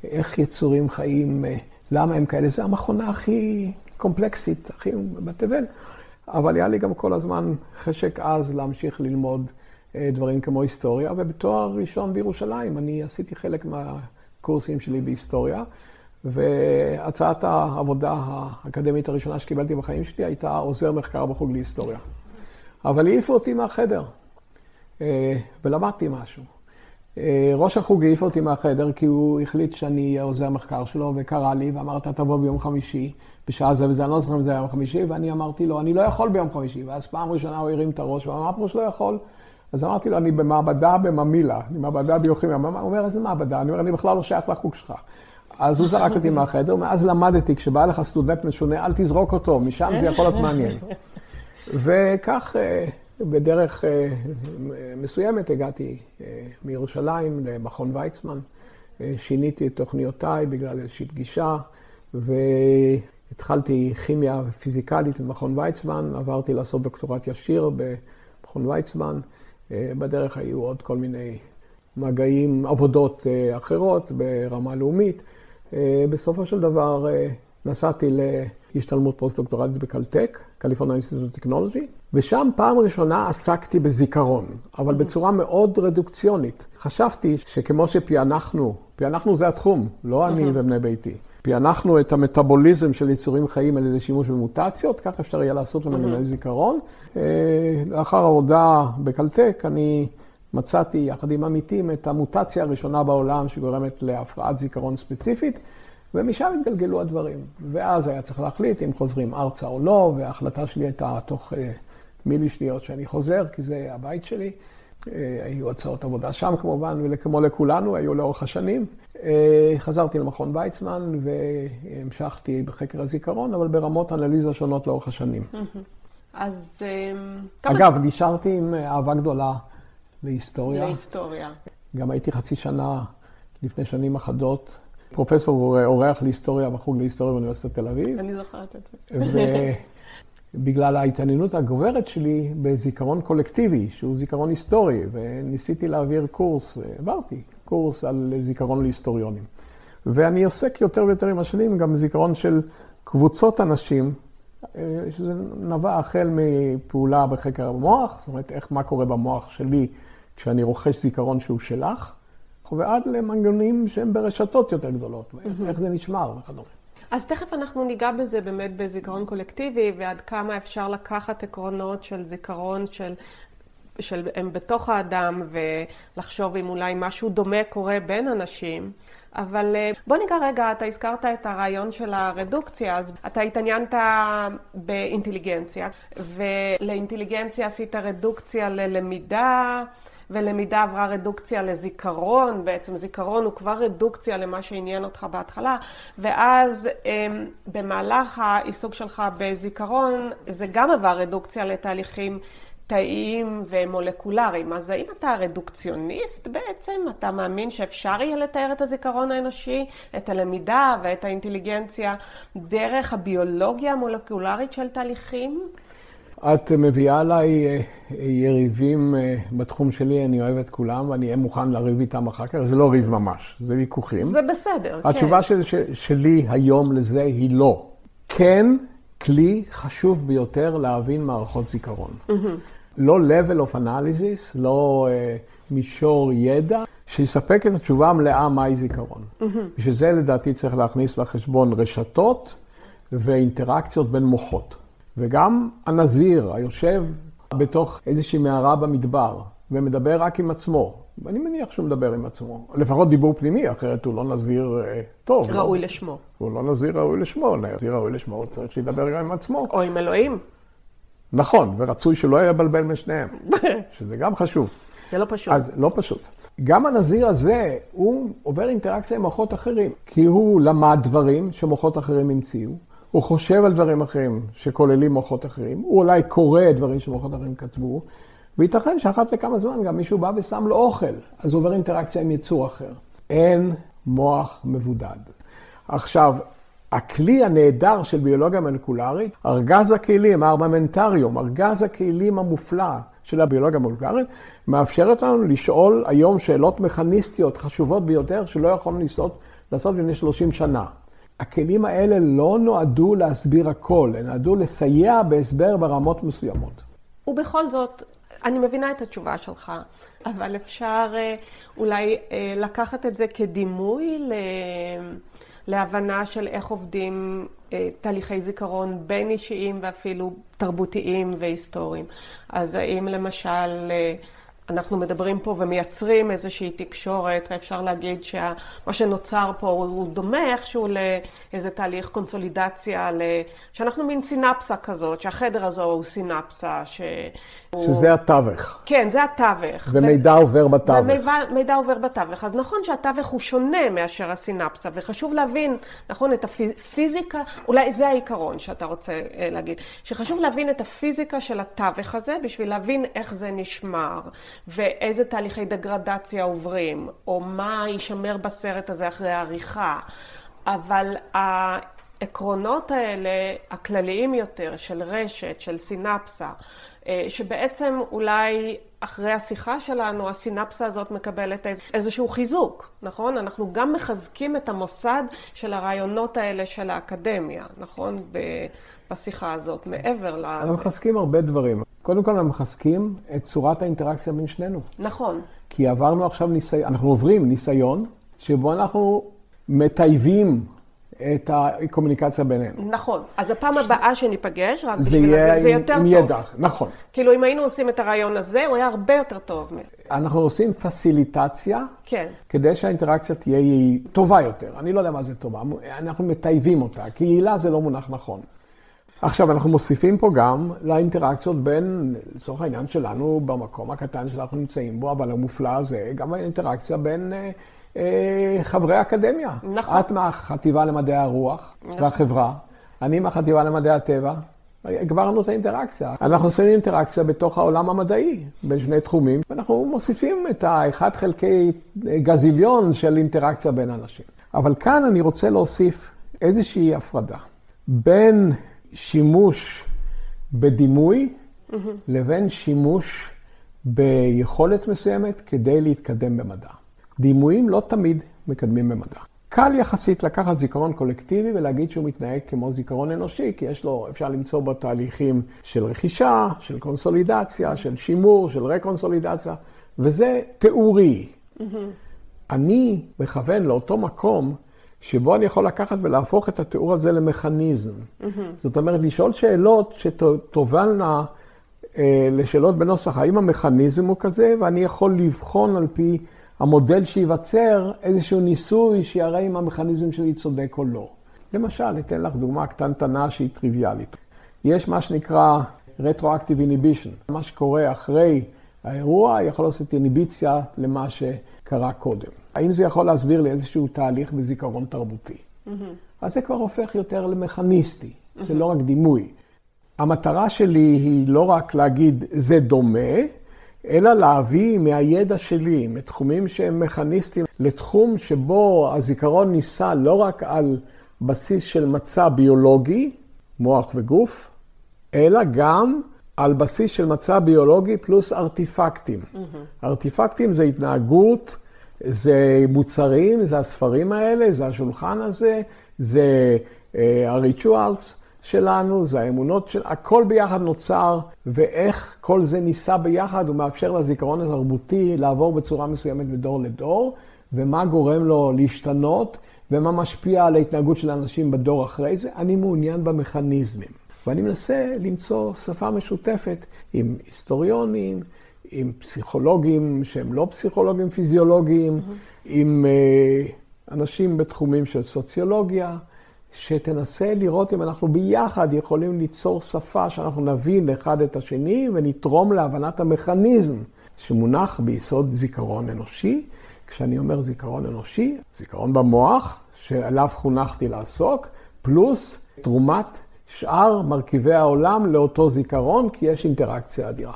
[SPEAKER 1] איך יצורים חיים, אה, למה הם כאלה, זה המכונה הכי קומפלקסית, הכי בתבל. אבל היה לי גם כל הזמן חשק עז להמשיך ללמוד דברים כמו היסטוריה, ובתואר ראשון בירושלים אני עשיתי חלק מהקורסים שלי בהיסטוריה. והצעת העבודה האקדמית הראשונה שקיבלתי בחיים שלי הייתה עוזר מחקר בחוג להיסטוריה. אבל העיפו אותי מהחדר, אה, ולמדתי משהו. אה, ראש החוג העיף אותי מהחדר כי הוא החליט שאני אהיה עוזר מחקר שלו, וקרא לי ואמר, אתה תבוא ביום חמישי, בשעה זה וזה, אני לא זוכר אם זה היה יום חמישי, ואני אמרתי לו, אני לא יכול ביום חמישי. ואז פעם ראשונה הוא הרים את הראש ואמר, פירוש לא יכול? אז אמרתי לו, אני במעבדה בממילה, אני מעבדה ביוכימיה. הוא אומר, איזה מעבדה? אני אומר, אני בכלל לא שייך לחוג שלך. אז הוא זרק אותי מהחדר, ומאז למדתי, כשבא לך סטודנט משונה, אל תזרוק אותו, משם זה יכול להיות מעניין. וכך, אה, בדרך אה, מסוימת, הגעתי אה, מירושלים למכון ויצמן, שיניתי את תוכניותיי בגלל איזושהי פגישה, והתחלתי כימיה פיזיקלית במכון ויצמן, עברתי לעשות דוקטורט ישיר במכון ויצמן. בדרך היו עוד כל מיני מגעים, עבודות אחרות ברמה לאומית. אה, בסופו של דבר אה, נסעתי להשתלמות פוסט-דוקטורלית בקלטק, California Institute of Technology, ושם פעם ראשונה עסקתי בזיכרון, אבל בצורה מאוד רדוקציונית. חשבתי שכמו שפענחנו, פענחנו זה התחום, לא אני ובני ביתי. פענחנו את המטאבוליזם של יצורים חיים על ידי שימוש במוטציות, כך אפשר יהיה לעשות במנגנוני זיכרון. אה, לאחר עבודה בקלטק, אני מצאתי יחד עם עמיתים את המוטציה הראשונה בעולם שגורמת להפרעת זיכרון ספציפית, ומשם התגלגלו הדברים. ואז היה צריך להחליט אם חוזרים ארצה או לא, וההחלטה שלי הייתה תוך אה, מילי שניות שאני חוזר, כי זה הבית שלי. אה, היו הצעות עבודה שם כמובן, וכמו לכולנו, היו לאורך השנים. אה, חזרתי למכון ויצמן והמשכתי בחקר הזיכרון, אבל ברמות אנליזה שונות לאורך השנים.
[SPEAKER 2] אז...
[SPEAKER 1] אגב, נשארתי עם אהבה גדולה להיסטוריה.
[SPEAKER 2] להיסטוריה.
[SPEAKER 1] גם הייתי חצי שנה, לפני שנים אחדות, פרופסור אורח להיסטוריה בחוג להיסטוריה באוניברסיטת תל אביב.
[SPEAKER 2] אני זוכרת את זה.
[SPEAKER 1] ובגלל ההתעניינות הגוברת שלי בזיכרון קולקטיבי, שהוא זיכרון היסטורי, וניסיתי להעביר קורס, העברתי קורס על זיכרון להיסטוריונים. ואני עוסק יותר ויותר עם השנים גם בזיכרון של קבוצות אנשים, שזה נבע החל מפעולה בחקר המוח, זאת אומרת, איך, מה קורה במוח שלי כשאני רוכש זיכרון שהוא שלך, ועד למנגנונים שהם ברשתות יותר גדולות, ואיך זה נשמר וכדומה.
[SPEAKER 2] אז תכף אנחנו ניגע בזה באמת בזיכרון קולקטיבי, ועד כמה אפשר לקחת עקרונות של זיכרון של... של הם בתוך האדם, ולחשוב אם אולי משהו דומה קורה בין אנשים. אבל אה, בוא ניגע רגע, אתה הזכרת את הרעיון של הרדוקציה, אז אתה התעניינת באינטליגנציה, ולאינטליגנציה עשית רדוקציה ללמידה. ולמידה עברה רדוקציה לזיכרון, בעצם זיכרון הוא כבר רדוקציה למה שעניין אותך בהתחלה, ואז אמ, במהלך העיסוק שלך בזיכרון זה גם עבר רדוקציה לתהליכים תאיים ומולקולריים. אז האם אתה רדוקציוניסט בעצם? אתה מאמין שאפשר יהיה לתאר את הזיכרון האנושי, את הלמידה ואת האינטליגנציה דרך הביולוגיה המולקולרית של תהליכים?
[SPEAKER 1] את מביאה עליי אה, יריבים אה, בתחום שלי, אני אוהב את כולם, ואני אהיה מוכן לריב איתם אחר כך. זה לא ריב ממש, זה ויכוחים.
[SPEAKER 2] זה בסדר,
[SPEAKER 1] כן. התשובה של, של, שלי היום לזה היא לא. כן, כלי חשוב ביותר להבין מערכות זיכרון. Mm-hmm. לא level of analysis, לא uh, מישור ידע, שיספק את התשובה המלאה מהי זיכרון. Mm-hmm. בשביל זה לדעתי צריך להכניס לחשבון רשתות ואינטראקציות בין מוחות. וגם הנזיר היושב בתוך איזושהי מערה במדבר ומדבר רק עם עצמו, ואני מניח שהוא מדבר עם עצמו. לפחות דיבור פנימי, אחרת הוא לא נזיר אה, טוב.
[SPEAKER 2] ראוי לא? לשמו.
[SPEAKER 1] הוא לא נזיר ראוי לשמו, נזיר ראוי לשמו, הוא צריך שידבר גם עם עצמו.
[SPEAKER 2] או עם אלוהים.
[SPEAKER 1] נכון, ורצוי שלא יהיה בלבל בין שניהם, שזה גם חשוב.
[SPEAKER 2] זה לא פשוט.
[SPEAKER 1] אז לא פשוט. גם הנזיר הזה, הוא עובר אינטראקציה עם מוחות אחרים, כי הוא למד דברים שמוחות אחרים המציאו, הוא חושב על דברים אחרים שכוללים מוחות אחרים, הוא אולי קורא דברים שמוחות אחרים כתבו, וייתכן שאחת לכמה זמן גם מישהו בא ושם לו אוכל, אז הוא עובר אינטראקציה עם יצור אחר. אין מוח מבודד. עכשיו, הכלי הנהדר של ביולוגיה מולקולרית, ארגז הכלים, הארממנטריום, ארגז הכלים המופלא של הביולוגיה המולקולרית, מאפשרת לנו לשאול היום שאלות מכניסטיות חשובות ביותר שלא יכולנו לעשות, לעשות לפני 30 שנה. הכלים האלה לא נועדו להסביר הכל, הם נועדו לסייע בהסבר ברמות מסוימות.
[SPEAKER 2] ובכל זאת, אני מבינה את התשובה שלך, אבל אפשר אה, אולי אה, לקחת את זה כדימוי להבנה של איך עובדים אה, תהליכי זיכרון בין אישיים ואפילו תרבותיים והיסטוריים. אז האם למשל... אנחנו מדברים פה ומייצרים איזושהי תקשורת, ואפשר להגיד שמה שנוצר פה הוא דומה איכשהו לאיזה תהליך קונסולידציה, שאנחנו מין סינפסה כזאת, שהחדר הזו הוא סינפסה. ש...
[SPEAKER 1] שזה התווך.
[SPEAKER 2] כן, זה התווך.
[SPEAKER 1] ומידע ו... עובר בתווך.
[SPEAKER 2] ומידע עובר בתווך. אז נכון שהתווך הוא שונה מאשר הסינפסה, וחשוב להבין, נכון, את הפיזיקה, אולי זה העיקרון שאתה רוצה אה, להגיד, שחשוב להבין את הפיזיקה של התווך הזה, בשביל להבין איך זה נשמר. ואיזה תהליכי דגרדציה עוברים, או מה יישמר בסרט הזה אחרי העריכה. אבל העקרונות האלה, הכלליים יותר, של רשת, של סינפסה, שבעצם אולי אחרי השיחה שלנו, הסינפסה הזאת מקבלת איזשהו חיזוק, נכון? אנחנו גם מחזקים את המוסד של הרעיונות האלה של האקדמיה, נכון? בשיחה הזאת, מעבר לזה.
[SPEAKER 1] אנחנו מחזקים הרבה דברים. קודם כל, אנחנו מחזקים את צורת האינטראקציה בין שנינו.
[SPEAKER 2] נכון.
[SPEAKER 1] כי עברנו עכשיו ניסיון, אנחנו עוברים ניסיון שבו אנחנו מטייבים את הקומוניקציה בינינו.
[SPEAKER 2] נכון. אז הפעם הבאה שניפגש,
[SPEAKER 1] רק זה, זה יותר עם טוב. ידע, נכון.
[SPEAKER 2] כאילו, אם היינו עושים את הרעיון הזה, הוא היה הרבה יותר טוב.
[SPEAKER 1] אנחנו עושים פסיליטציה,
[SPEAKER 2] כן.
[SPEAKER 1] כדי שהאינטראקציה תהיה טובה יותר. אני לא יודע מה זה טובה, אנחנו מטייבים אותה, כי יעילה זה לא מונח נכון. עכשיו, אנחנו מוסיפים פה גם לאינטראקציות בין, לצורך העניין שלנו, במקום הקטן שאנחנו נמצאים בו, אבל המופלא הזה, גם האינטראקציה בין אה, חברי האקדמיה.
[SPEAKER 2] נכון.
[SPEAKER 1] את מהחטיבה למדעי הרוח נכון. והחברה, אני מהחטיבה למדעי הטבע. הגברנו את האינטראקציה. אנחנו עושים אינטראקציה בתוך העולם המדעי, בין שני תחומים, ואנחנו מוסיפים את האחד חלקי גזיליון של אינטראקציה בין אנשים. אבל כאן אני רוצה להוסיף איזושהי הפרדה בין שימוש בדימוי mm-hmm. לבין שימוש ביכולת מסוימת כדי להתקדם במדע. דימויים לא תמיד מקדמים במדע. קל יחסית לקחת זיכרון קולקטיבי ולהגיד שהוא מתנהג כמו זיכרון אנושי, כי יש לו, אפשר למצוא בו תהליכים של רכישה, של קונסולידציה, של שימור, של רקונסולידציה, וזה תיאורי. Mm-hmm. אני מכוון לאותו מקום שבו אני יכול לקחת ולהפוך את התיאור הזה למכניזם. Mm-hmm. זאת אומרת, לשאול שאלות שתובלנה אה, לשאלות בנוסח, האם המכניזם הוא כזה, ואני יכול לבחון על פי המודל שייווצר איזשהו ניסוי שיראה אם המכניזם שלי צודק או לא. למשל, אתן לך דוגמה קטנטנה שהיא טריוויאלית. יש מה שנקרא Retroactive Inhibition. מה שקורה אחרי האירוע יכול לעשות איניביציה למה שקרה קודם. האם זה יכול להסביר לי איזשהו תהליך בזיכרון תרבותי? Mm-hmm. אז זה כבר הופך יותר למכניסטי, mm-hmm. זה לא רק דימוי. המטרה שלי היא לא רק להגיד זה דומה, אלא להביא מהידע שלי, מתחומים שהם מכניסטיים, לתחום שבו הזיכרון ניסה לא רק על בסיס של מצע ביולוגי, מוח וגוף, אלא גם על בסיס של מצע ביולוגי פלוס ארטיפקטים. Mm-hmm. ארטיפקטים זה התנהגות, זה מוצרים, זה הספרים האלה, זה השולחן הזה, זה הריטואלס, שלנו, זה האמונות של... הכל ביחד נוצר, ואיך כל זה נישא ביחד, הוא מאפשר לזיכרון התרבותי לעבור בצורה מסוימת מדור לדור, ומה גורם לו להשתנות, ומה משפיע על ההתנהגות של האנשים בדור אחרי זה. אני מעוניין במכניזמים. ואני מנסה למצוא שפה משותפת עם היסטוריונים, עם פסיכולוגים שהם לא פסיכולוגים פיזיולוגיים, mm-hmm. עם uh, אנשים בתחומים של סוציולוגיה, שתנסה לראות אם אנחנו ביחד יכולים ליצור שפה שאנחנו נבין אחד את השני ונתרום להבנת המכניזם שמונח ביסוד זיכרון אנושי. כשאני אומר זיכרון אנושי, זיכרון במוח, שעליו חונכתי לעסוק, פלוס תרומת שאר מרכיבי העולם לאותו זיכרון, כי יש אינטראקציה אדירה.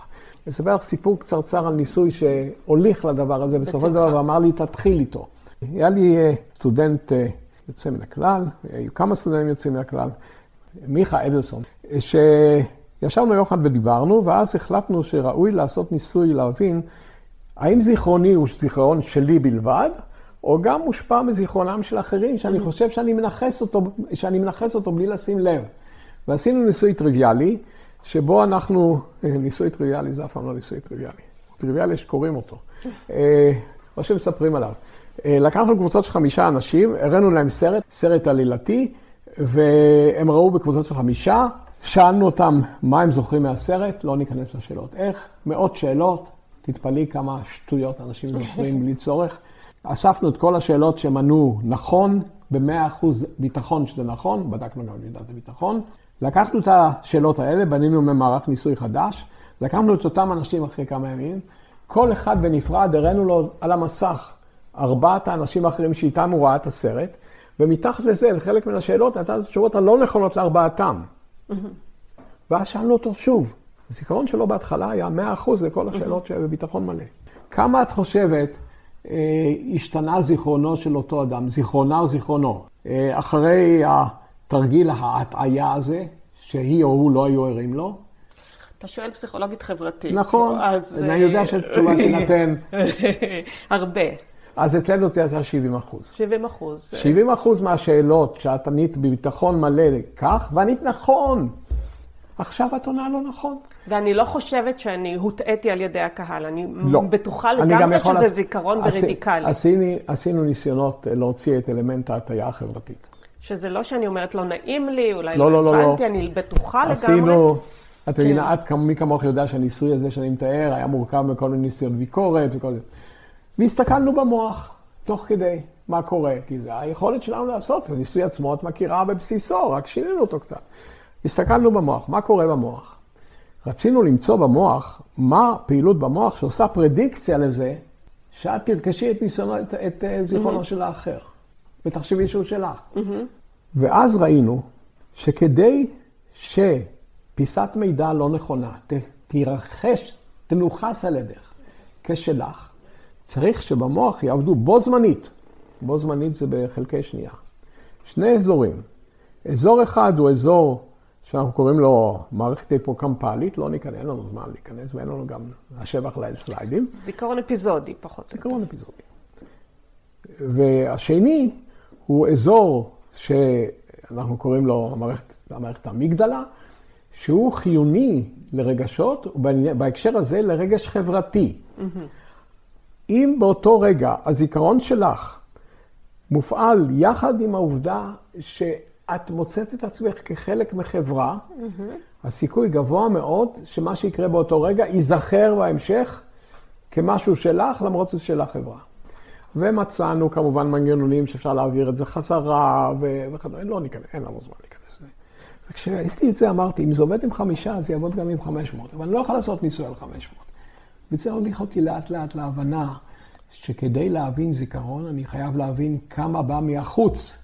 [SPEAKER 1] אספר לך סיפור קצרצר על ניסוי שהוליך לדבר הזה בסופו של דבר ואמר לי, תתחיל איתו. היה לי אה, סטודנט אה, יוצא מן הכלל, היו כמה סטודנטים יוצאים מן הכלל, מיכה אדלסון, שישבנו יום אחד ודיברנו, ואז החלטנו שראוי לעשות ניסוי להבין האם זיכרוני הוא זיכרון שלי בלבד, או גם מושפע מזיכרונם של אחרים, שאני mm-hmm. חושב שאני מנכס אותו, שאני מנכס אותו בלי לשים לב. ועשינו ניסוי טריוויאלי, שבו אנחנו, אה, ניסוי טריוויאלי זה אף פעם לא ניסוי טריוויאלי. טריוויאלי שקוראים אותו, אה, או שמספרים עליו. אה, לקחנו קבוצות של חמישה אנשים, הראינו להם סרט, סרט עלילתי, והם ראו בקבוצות של חמישה, שאלנו אותם מה הם זוכרים מהסרט, לא ניכנס לשאלות איך, מאות שאלות, תתפלאי כמה שטויות אנשים זוכרים בלי צורך. אספנו את כל השאלות שהם ענו נכון, ב-100% ביטחון שזה נכון, בדקנו גם את מידת הביטחון. לקחנו את השאלות האלה, בנינו ממערך ניסוי חדש, לקחנו את אותם אנשים אחרי כמה ימים, כל אחד בנפרד הראינו לו על המסך ארבעת האנשים האחרים שאיתם הוא ראה את הסרט, ומתחת לזה, לחלק מן השאלות, נתן את התשובות הלא נכונות לארבעתם. ואז שאלנו אותו שוב, הזיכרון שלו בהתחלה היה 100% לכל השאלות שבביטחון מלא. כמה את חושבת אה, השתנה זיכרונו של אותו אדם, זיכרונה או זיכרונו, אה, אחרי התרגיל ההטעיה הזה, שהיא או הוא לא היו ערים לו?
[SPEAKER 2] אתה שואל פסיכולוגית חברתית.
[SPEAKER 1] נכון, אז... אני יודע שהתשובה תינתן.
[SPEAKER 2] הרבה.
[SPEAKER 1] אז אצלנו זה יצא 70 אחוז.
[SPEAKER 2] 70 אחוז.
[SPEAKER 1] 70 אחוז מהשאלות שאת ענית בביטחון מלא כך, וענית נכון. עכשיו את עונה לא נכון.
[SPEAKER 2] ואני לא חושבת שאני הוטעיתי על ידי הקהל, אני לא. בטוחה לגמרי שזה לס... זיכרון עשי, ורדיקלי.
[SPEAKER 1] עשינו, עשינו ניסיונות להוציא את אלמנט ההטייה החברתית.
[SPEAKER 2] שזה לא שאני אומרת לא נעים לי, אולי לא, לא, לא, לא הבנתי, לא. אני בטוחה עשינו, לגמרי.
[SPEAKER 1] עשינו, את מבינה, כן. את מי כמוך יודע שהניסוי הזה שאני מתאר היה מורכב מכל מיני ניסיונות ביקורת וכל זה. והסתכלנו במוח, תוך כדי, מה קורה, כי זה היכולת שלנו לעשות, הניסוי עצמו את מכירה בבסיסו, רק שינינו אותו קצת. הסתכלנו במוח, מה קורה במוח? רצינו למצוא במוח מה פעילות במוח שעושה פרדיקציה לזה שאת תרכשי את ניסיונו, את, את אה, זיכרונו mm-hmm. של האחר, ותחשבי שהוא שלך. Mm-hmm. ואז ראינו שכדי שפיסת מידע לא נכונה תירכש, תנוכס על ידך כשלך, צריך שבמוח יעבדו בו זמנית, בו זמנית זה בחלקי שנייה, שני אזורים. אזור אחד הוא אזור שאנחנו קוראים לו מערכת היפוקמפלית, לא ניכנס, אין לנו זמן להיכנס ואין לנו גם השבח לסליידים.
[SPEAKER 2] זיכרון אפיזודי פחות.
[SPEAKER 1] זיכרון אפיזודי. והשני הוא אזור שאנחנו קוראים לו המערכת, המערכת המגדלה, שהוא חיוני לרגשות, ובהקשר הזה לרגש חברתי. Mm-hmm. אם באותו רגע הזיכרון שלך מופעל יחד עם העובדה שאת מוצאת את עצמך כחלק מחברה, mm-hmm. הסיכוי גבוה מאוד שמה שיקרה באותו רגע ייזכר בהמשך כמשהו שלך, למרות שזה של החברה. ומצאנו כמובן מנגנונים שאפשר להעביר את זה חזרה וכדומה, לא ניכנס, אין לנו זמן להיכנס לזה. וכשעשיתי את זה אמרתי, אם זה עובד עם חמישה, זה יעבוד גם עם חמש מאות, אבל אני לא יכול לעשות ניסוי על חמש מאות. וזה הוליך אותי לאט לאט להבנה שכדי להבין זיכרון, אני חייב להבין כמה בא מהחוץ.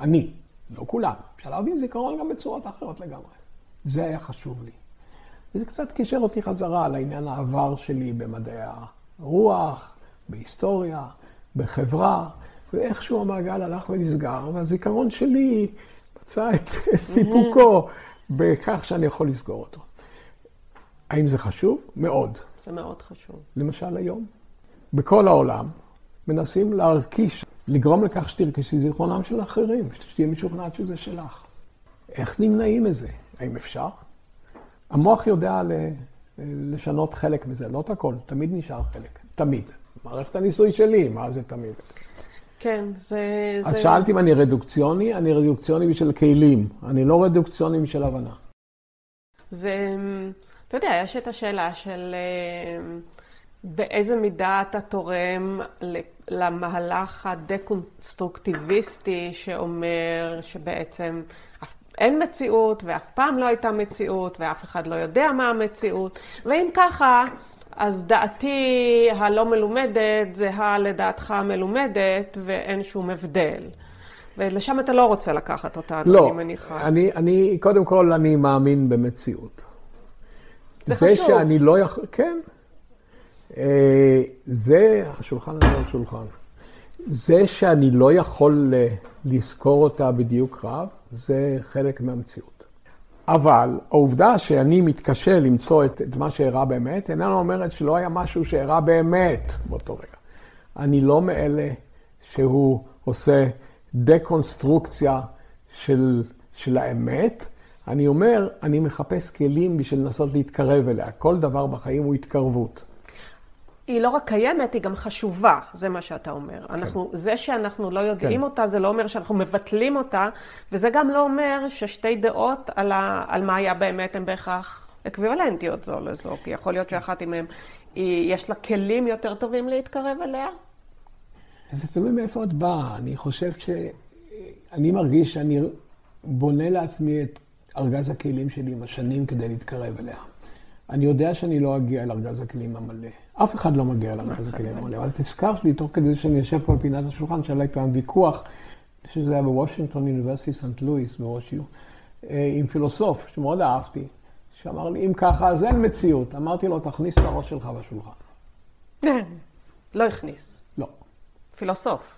[SPEAKER 1] אני, לא כולם. אפשר להבין זיכרון גם בצורות אחרות לגמרי. זה היה חשוב לי. וזה קצת קישר אותי חזרה לעניין העבר שלי במדעי הרוח, בהיסטוריה, בחברה, ואיכשהו המעגל הלך ונסגר, והזיכרון שלי מצא את סיפוקו בכך שאני יכול לסגור אותו. האם זה חשוב? מאוד.
[SPEAKER 2] זה מאוד חשוב.
[SPEAKER 1] למשל היום, בכל העולם מנסים להרכיש, לגרום לכך שתרכשי זיכרונם של אחרים, שתהיה משוכנעת שזה שלך. איך נמנעים מזה? האם אפשר? המוח יודע לשנות חלק מזה, לא את הכל, תמיד נשאר חלק, תמיד. מערכת הניסוי שלי, מה זה תמיד?
[SPEAKER 2] כן, זה...
[SPEAKER 1] אז
[SPEAKER 2] זה...
[SPEAKER 1] שאלתי אם אני רדוקציוני, אני רדוקציוני בשביל כלים, אני לא רדוקציוני בשביל הבנה.
[SPEAKER 2] זה, אתה יודע, יש את השאלה של אה, באיזה מידה אתה תורם למהלך הדקונסטרוקטיביסטי שאומר שבעצם אין מציאות ואף פעם לא הייתה מציאות ואף אחד לא יודע מה המציאות, ואם ככה, אז דעתי הלא מלומדת זהה לדעתך המלומדת ואין שום הבדל. ולשם אתה לא רוצה לקחת אותנו,
[SPEAKER 1] לא,
[SPEAKER 2] אני מניחה.
[SPEAKER 1] לא, אני, אני, קודם כל, אני מאמין במציאות.
[SPEAKER 2] זה, זה חשוב.
[SPEAKER 1] שאני לא יכול, כן. אה, זה, השולחן הזה הוא שולחן. זה שאני לא יכול לזכור אותה בדיוק רב, זה חלק מהמציאות. אבל העובדה שאני מתקשה למצוא את, את מה שאירע באמת, איננה אומרת שלא היה משהו שאירע באמת באותו רגע. אני לא מאלה שהוא עושה דקונסטרוקציה של, של האמת. אני אומר, אני מחפש כלים בשביל לנסות להתקרב אליה. כל דבר בחיים הוא התקרבות.
[SPEAKER 2] היא לא רק קיימת, היא גם חשובה, זה מה שאתה אומר. כן. אנחנו, זה שאנחנו לא יודעים כן. אותה, זה לא אומר שאנחנו מבטלים אותה, וזה גם לא אומר ששתי דעות על, ה, על מה היה באמת הן בהכרח אקוויוולנטיות זו לזו, כי יכול להיות שאחת מהן, יש לה כלים יותר טובים להתקרב אליה?
[SPEAKER 1] זה תלוי מאיפה את באה. אני חושב ש... אני מרגיש שאני בונה לעצמי את ארגז הכלים שלי עם השנים כדי להתקרב אליה. אני יודע שאני לא אגיע אל ארגז הכלים המלא. אף אחד לא מגיע ארגז הכלים המלא. אבל תזכרת לי, תוך כדי שאני יושב פה על פינת השולחן, שהיה לי פעם ויכוח, שזה היה בוושינגטון אוניברסיטי סנט לואיס, בראש יו, אה, עם פילוסוף שמאוד אהבתי, שאמר לי, אם ככה, אז אין מציאות. אמרתי לו, תכניס את הראש שלך בשולחן.
[SPEAKER 2] לא הכניס.
[SPEAKER 1] לא.
[SPEAKER 2] פילוסוף.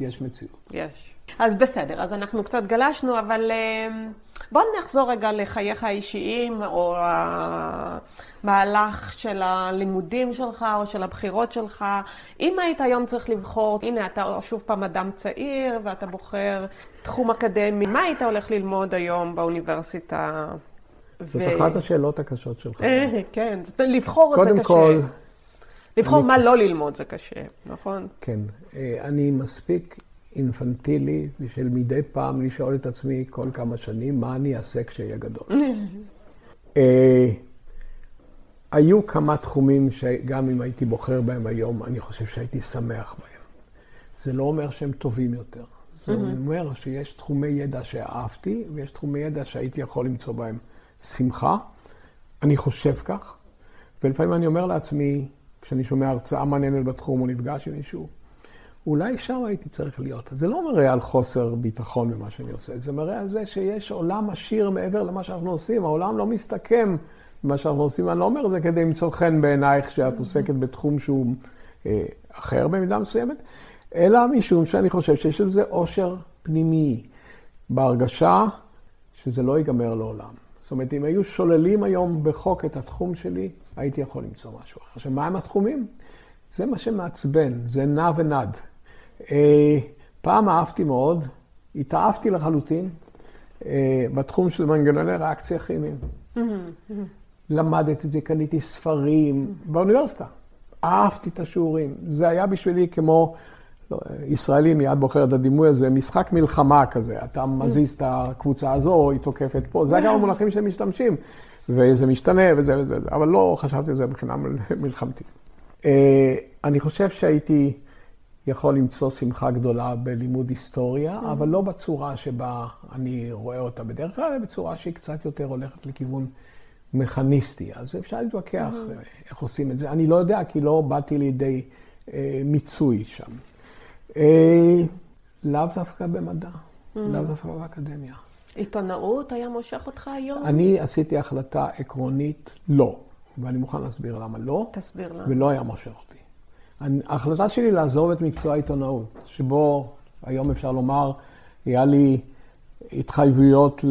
[SPEAKER 1] יש מציאות.
[SPEAKER 2] יש. אז בסדר, אז אנחנו קצת גלשנו, אבל אה, בוא נחזור רגע לחייך האישיים, או המהלך של הלימודים שלך, או של הבחירות שלך. אם היית היום צריך לבחור, הנה, אתה שוב פעם אדם צעיר, ואתה בוחר תחום אקדמי, מה היית הולך ללמוד היום באוניברסיטה?
[SPEAKER 1] זאת ו... אחת השאלות הקשות שלך.
[SPEAKER 2] כן, לבחור את זה קשה. קודם כל... לבחור אני... מה לא ללמוד זה קשה, נכון?
[SPEAKER 1] כן. אה, אני מספיק אינפנטילי בשביל מדי פעם לשאול את עצמי כל כמה שנים, מה אני אעשה כשאהיה גדול. אה, היו כמה תחומים שגם אם הייתי בוחר בהם היום, אני חושב שהייתי שמח בהם. זה לא אומר שהם טובים יותר. זה אומר שיש תחומי ידע שאהבתי, ויש תחומי ידע שהייתי יכול למצוא בהם שמחה. אני חושב כך, ולפעמים אני אומר לעצמי, כשאני שומע הרצאה מעניינת בתחום או נפגש עם מישהו, אולי שם הייתי צריך להיות. זה לא מראה על חוסר ביטחון במה שאני עושה, זה מראה על זה שיש עולם עשיר מעבר למה שאנחנו עושים. העולם לא מסתכם במה שאנחנו עושים, אני לא אומר זה כדי למצוא חן בעינייך שאת עוסקת בתחום שהוא אה, אחר במידה מסוימת, אלא משום שאני חושב שיש לזה עושר פנימי, בהרגשה שזה לא ייגמר לעולם. זאת אומרת, אם היו שוללים היום בחוק את התחום שלי, הייתי יכול למצוא משהו אחר. עכשיו, מהם התחומים? זה מה שמעצבן, זה נע ונד. אה, פעם אהבתי מאוד, התאהבתי לחלוטין אה, בתחום של מנגנוני ריאקציה כימיים. למדתי את זה, קניתי ספרים באוניברסיטה. אהבתי את השיעורים. זה היה בשבילי כמו, לא, ישראלי מיד בוחר את הדימוי הזה, משחק מלחמה כזה. אתה מזיז את הקבוצה הזו, היא תוקפת פה. זה גם המונחים שהם משתמשים. וזה משתנה וזה וזה, אבל לא חשבתי על זה מבחינה מלחמתית. אה, אני חושב שהייתי יכול למצוא שמחה גדולה בלימוד היסטוריה, mm. אבל לא בצורה שבה אני רואה אותה בדרך כלל, אלא בצורה שהיא קצת יותר הולכת לכיוון מכניסטי. אז אפשר להתווכח mm. איך עושים את זה. אני לא יודע, כי לא באתי לידי אה, מיצוי שם. אה, לאו דווקא במדע, mm. לאו דווקא באקדמיה.
[SPEAKER 2] עיתונאות היה מושך אותך היום?
[SPEAKER 1] אני עשיתי החלטה עקרונית לא, ואני מוכן להסביר למה לא.
[SPEAKER 2] תסביר למה.
[SPEAKER 1] ולא היה מושך אותי. ההחלטה שלי לעזוב את מקצוע העיתונאות, שבו היום אפשר לומר, היה לי התחייבויות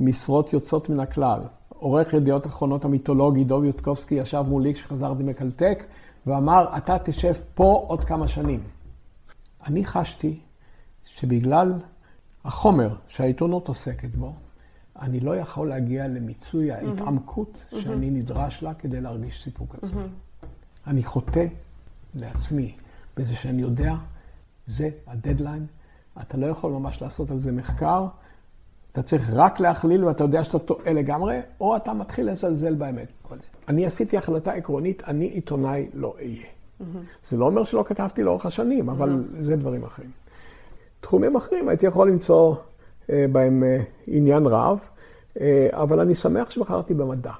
[SPEAKER 1] למשרות יוצאות מן הכלל. עורך ידיעות אחרונות המיתולוגי דוב יודקובסקי ישב מולי כשחזרתי מקלטק ואמר, אתה תשב פה עוד כמה שנים. אני חשתי שבגלל החומר שהעיתונות עוסקת בו, אני לא יכול להגיע למיצוי ההתעמקות שאני נדרש לה כדי להרגיש סיפוק עצמי. אני חוטא לעצמי בזה שאני יודע, זה הדדליין, אתה לא יכול ממש לעשות על זה מחקר, אתה צריך רק להכליל ואתה יודע שאתה טועה לגמרי, או אתה מתחיל לזלזל באמת. אני עשיתי החלטה עקרונית, אני עיתונאי לא אהיה. זה לא אומר שלא כתבתי לאורך השנים, אבל זה דברים אחרים. תחומים אחרים הייתי יכול למצוא אה, בהם אה, עניין רב, אה, אבל אני שמח שבחרתי במדע.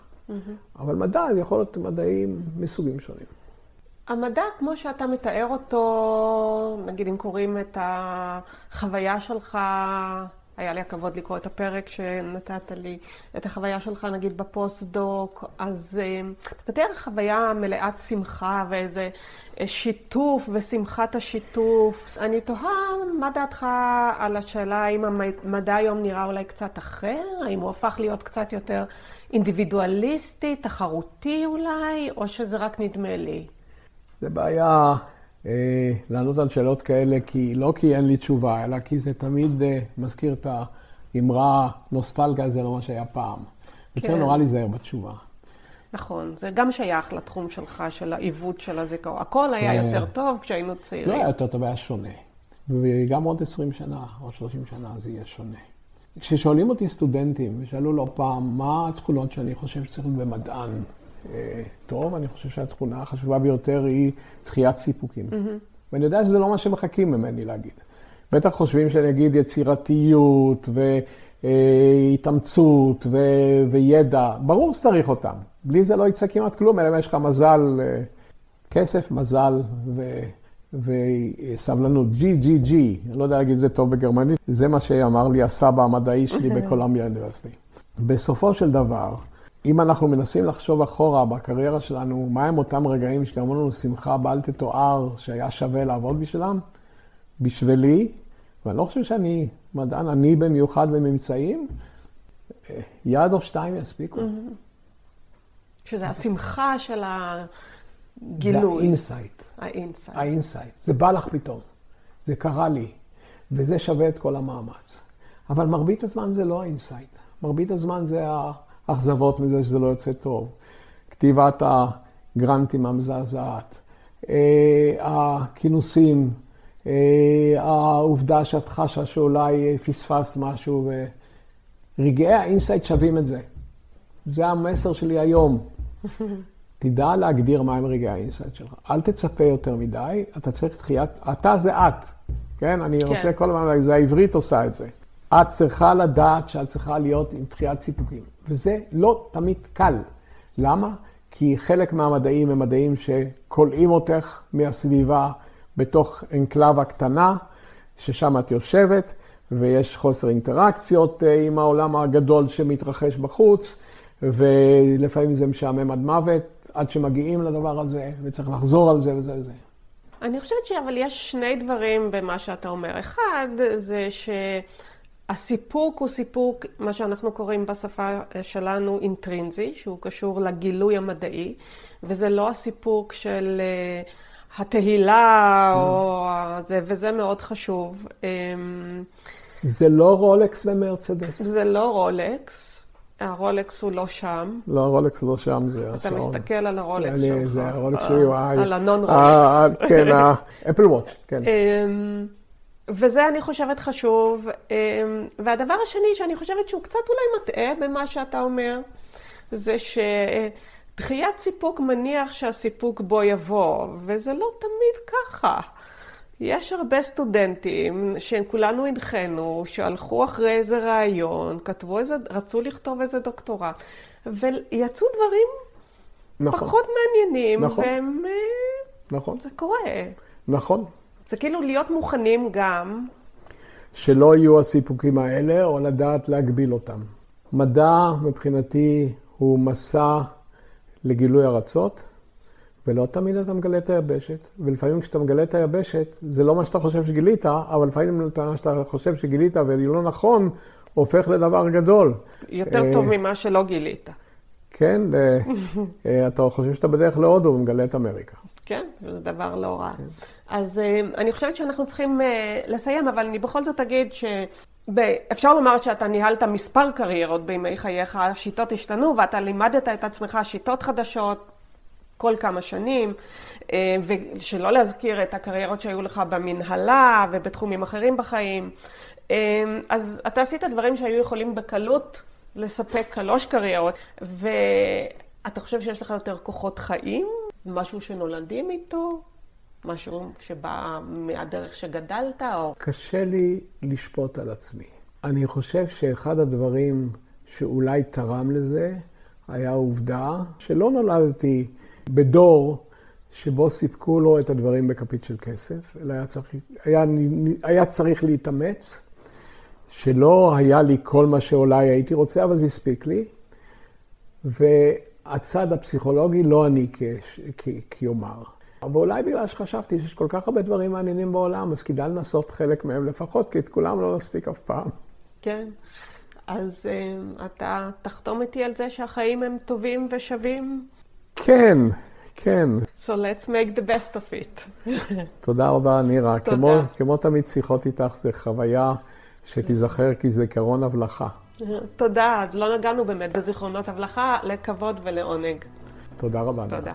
[SPEAKER 1] אבל מדע יכול להיות מדעים מסוגים שונים.
[SPEAKER 2] המדע, כמו שאתה מתאר אותו, נגיד אם קוראים את החוויה שלך, היה לי הכבוד לקרוא את הפרק שנתת לי, את החוויה שלך נגיד בפוסט-דוק, אז אתה מתאר חוויה מלאת שמחה ואיזה שיתוף ושמחת השיתוף. אני תוהה, מה דעתך על השאלה האם המדע היום נראה אולי קצת אחר? האם הוא הפך להיות קצת יותר אינדיבידואליסטי, תחרותי אולי, או שזה רק נדמה לי?
[SPEAKER 1] זה בעיה אה, לענות על שאלות כאלה, כי לא כי אין לי תשובה, אלא כי זה תמיד אה, מזכיר את האמרה נוסטלגיה זה לא מה שהיה פעם. כן. וצריך נורא להיזהר בתשובה.
[SPEAKER 2] נכון, זה גם שייך לתחום שלך, של העיוות של הזיכרון. הכל היה אה, יותר טוב כשהיינו צעירים.
[SPEAKER 1] לא היה יותר טוב, היה שונה. וגם עוד 20 שנה או 30 שנה זה יהיה שונה. כששואלים אותי סטודנטים, ושאלו לא פעם, מה התכונות שאני חושב שצריך להיות במדען טוב, אני חושב שהתכונה החשובה ביותר היא דחיית סיפוקים. Mm-hmm. ואני יודע שזה לא מה שמחכים ממני להגיד. בטח חושבים שאני אגיד יצירתיות והתאמצות ו... וידע, ברור שצריך אותם. בלי זה לא יצא כמעט כלום, אלא אם יש לך מזל, אה, כסף, מזל ו... וסבלנות, GGG, אני לא יודע להגיד את זה טוב בגרמנית, זה מה שאמר לי הסבא המדעי שלי בקולומביה אוניברסיטי. בסופו של דבר, אם אנחנו מנסים לחשוב אחורה בקריירה שלנו, מהם אותם רגעים שגרמו לנו שמחה בל תתואר, שהיה שווה לעבוד בשבילם? בשבילי, ואני לא חושב שאני מדען עני במיוחד בממצאים, יד או שתיים יספיקו.
[SPEAKER 2] שזה השמחה של הגילוי.
[SPEAKER 1] זה ה
[SPEAKER 2] insight.
[SPEAKER 1] ה insight. ה insight. זה בא לך פתאום. זה קרה לי. וזה שווה את כל המאמץ. אבל מרבית הזמן זה לא ה insight. מרבית הזמן זה האכזבות מזה שזה לא יוצא טוב. כתיבת הגרנטים המזעזעת. אה, הכינוסים. אה, העובדה שאת חשה שאולי פספסת משהו. רגעי ה insight שווים את זה. זה המסר שלי היום. תדע להגדיר מהם רגעי ה insight שלך. אל תצפה יותר מדי, אתה צריך דחיית, אתה זה את, כן? אני כן. רוצה כל הזמן, זה העברית עושה את זה. את צריכה לדעת שאת צריכה להיות עם דחיית סיפוקים. וזה לא תמיד קל. למה? כי חלק מהמדעים הם מדעים שכולאים אותך מהסביבה בתוך אנקלבה קטנה, ששם את יושבת, ויש חוסר אינטראקציות אה, עם העולם הגדול שמתרחש בחוץ. ולפעמים זה משעמם עד מוות, עד שמגיעים לדבר הזה, וצריך לחזור על זה וזה וזה.
[SPEAKER 2] אני חושבת שאבל יש שני דברים במה שאתה אומר. אחד, זה שהסיפוק הוא סיפוק, מה שאנחנו קוראים בשפה שלנו אינטרינזי, שהוא קשור לגילוי המדעי, וזה לא הסיפוק של אה, התהילה, או זה, וזה מאוד חשוב. אמ,
[SPEAKER 1] זה לא רולקס ומרצדס.
[SPEAKER 2] זה לא רולקס. הרולקס הוא לא שם.
[SPEAKER 1] לא, הרולקס לא שם, זה השעון.
[SPEAKER 2] אתה מסתכל על הרולקס שלך.
[SPEAKER 1] זה הרולקס שלי, הוא
[SPEAKER 2] ה... על הנון רולקס.
[SPEAKER 1] כן, ה Apple Watch,
[SPEAKER 2] כן. וזה אני חושבת חשוב. אמ, והדבר השני שאני חושבת שהוא קצת אולי מטעה במה שאתה אומר, זה שדחיית סיפוק מניח שהסיפוק בו יבוא, וזה לא תמיד ככה. יש הרבה סטודנטים שהם כולנו הנחינו, שהלכו אחרי איזה רעיון, כתבו איזה, רצו לכתוב איזה דוקטורט, ויצאו דברים נכון. פחות מעניינים,
[SPEAKER 1] נכון.
[SPEAKER 2] והם... אה,
[SPEAKER 1] נכון.
[SPEAKER 2] זה קורה.
[SPEAKER 1] נכון.
[SPEAKER 2] זה כאילו להיות מוכנים גם...
[SPEAKER 1] שלא יהיו הסיפוקים האלה, או לדעת להגביל אותם. מדע, מבחינתי, הוא מסע לגילוי ארצות, ולא תמיד אתה מגלה את היבשת, ולפעמים כשאתה מגלה את היבשת, זה לא מה שאתה חושב שגילית, אבל לפעמים מה שאתה חושב שגילית ולא נכון, הופך לדבר גדול.
[SPEAKER 2] יותר טוב אה, ממה שלא גילית.
[SPEAKER 1] כן, אה, אתה חושב שאתה בדרך להודו ומגלה את אמריקה.
[SPEAKER 2] כן, זה דבר לא רע. כן. אז אה, אני חושבת שאנחנו צריכים לסיים, אבל אני בכל זאת אגיד ש... אפשר לומר שאתה ניהלת מספר קריירות בימי חייך, השיטות השתנו ואתה לימדת את עצמך שיטות חדשות כל כמה שנים, אה, ושלא להזכיר את הקריירות שהיו לך במנהלה ובתחומים אחרים בחיים. אה, אז אתה עשית דברים שהיו יכולים בקלות לספק שלוש קריירות, ואתה חושב שיש לך יותר כוחות חיים? משהו שנולדים איתו? משהו שבא מהדרך שגדלת, או...
[SPEAKER 1] קשה לי לשפוט על עצמי. אני חושב שאחד הדברים שאולי תרם לזה, היה העובדה שלא נולדתי בדור שבו סיפקו לו את הדברים בכפית של כסף, אלא היה צריך, היה, היה צריך להתאמץ, שלא היה לי כל מה שאולי הייתי רוצה, אבל זה הספיק לי. והצד הפסיכולוגי לא אני כיאמר. ואולי בגלל שחשבתי שיש כל כך הרבה דברים מעניינים בעולם, אז כדאי לנסות חלק מהם לפחות, כי את כולם לא נספיק אף פעם.
[SPEAKER 2] כן. אז uh, אתה תחתום איתי על זה שהחיים הם טובים ושווים?
[SPEAKER 1] כן, כן.
[SPEAKER 2] So let's make the best of it.
[SPEAKER 1] תודה רבה, נירה. תודה. כמו, כמו תמיד שיחות איתך, זה חוויה שתיזכר כזיכרון הבלחה.
[SPEAKER 2] תודה, אז לא נגענו באמת בזיכרונות הבלחה, לכבוד ולעונג.
[SPEAKER 1] תודה רבה.
[SPEAKER 2] תודה.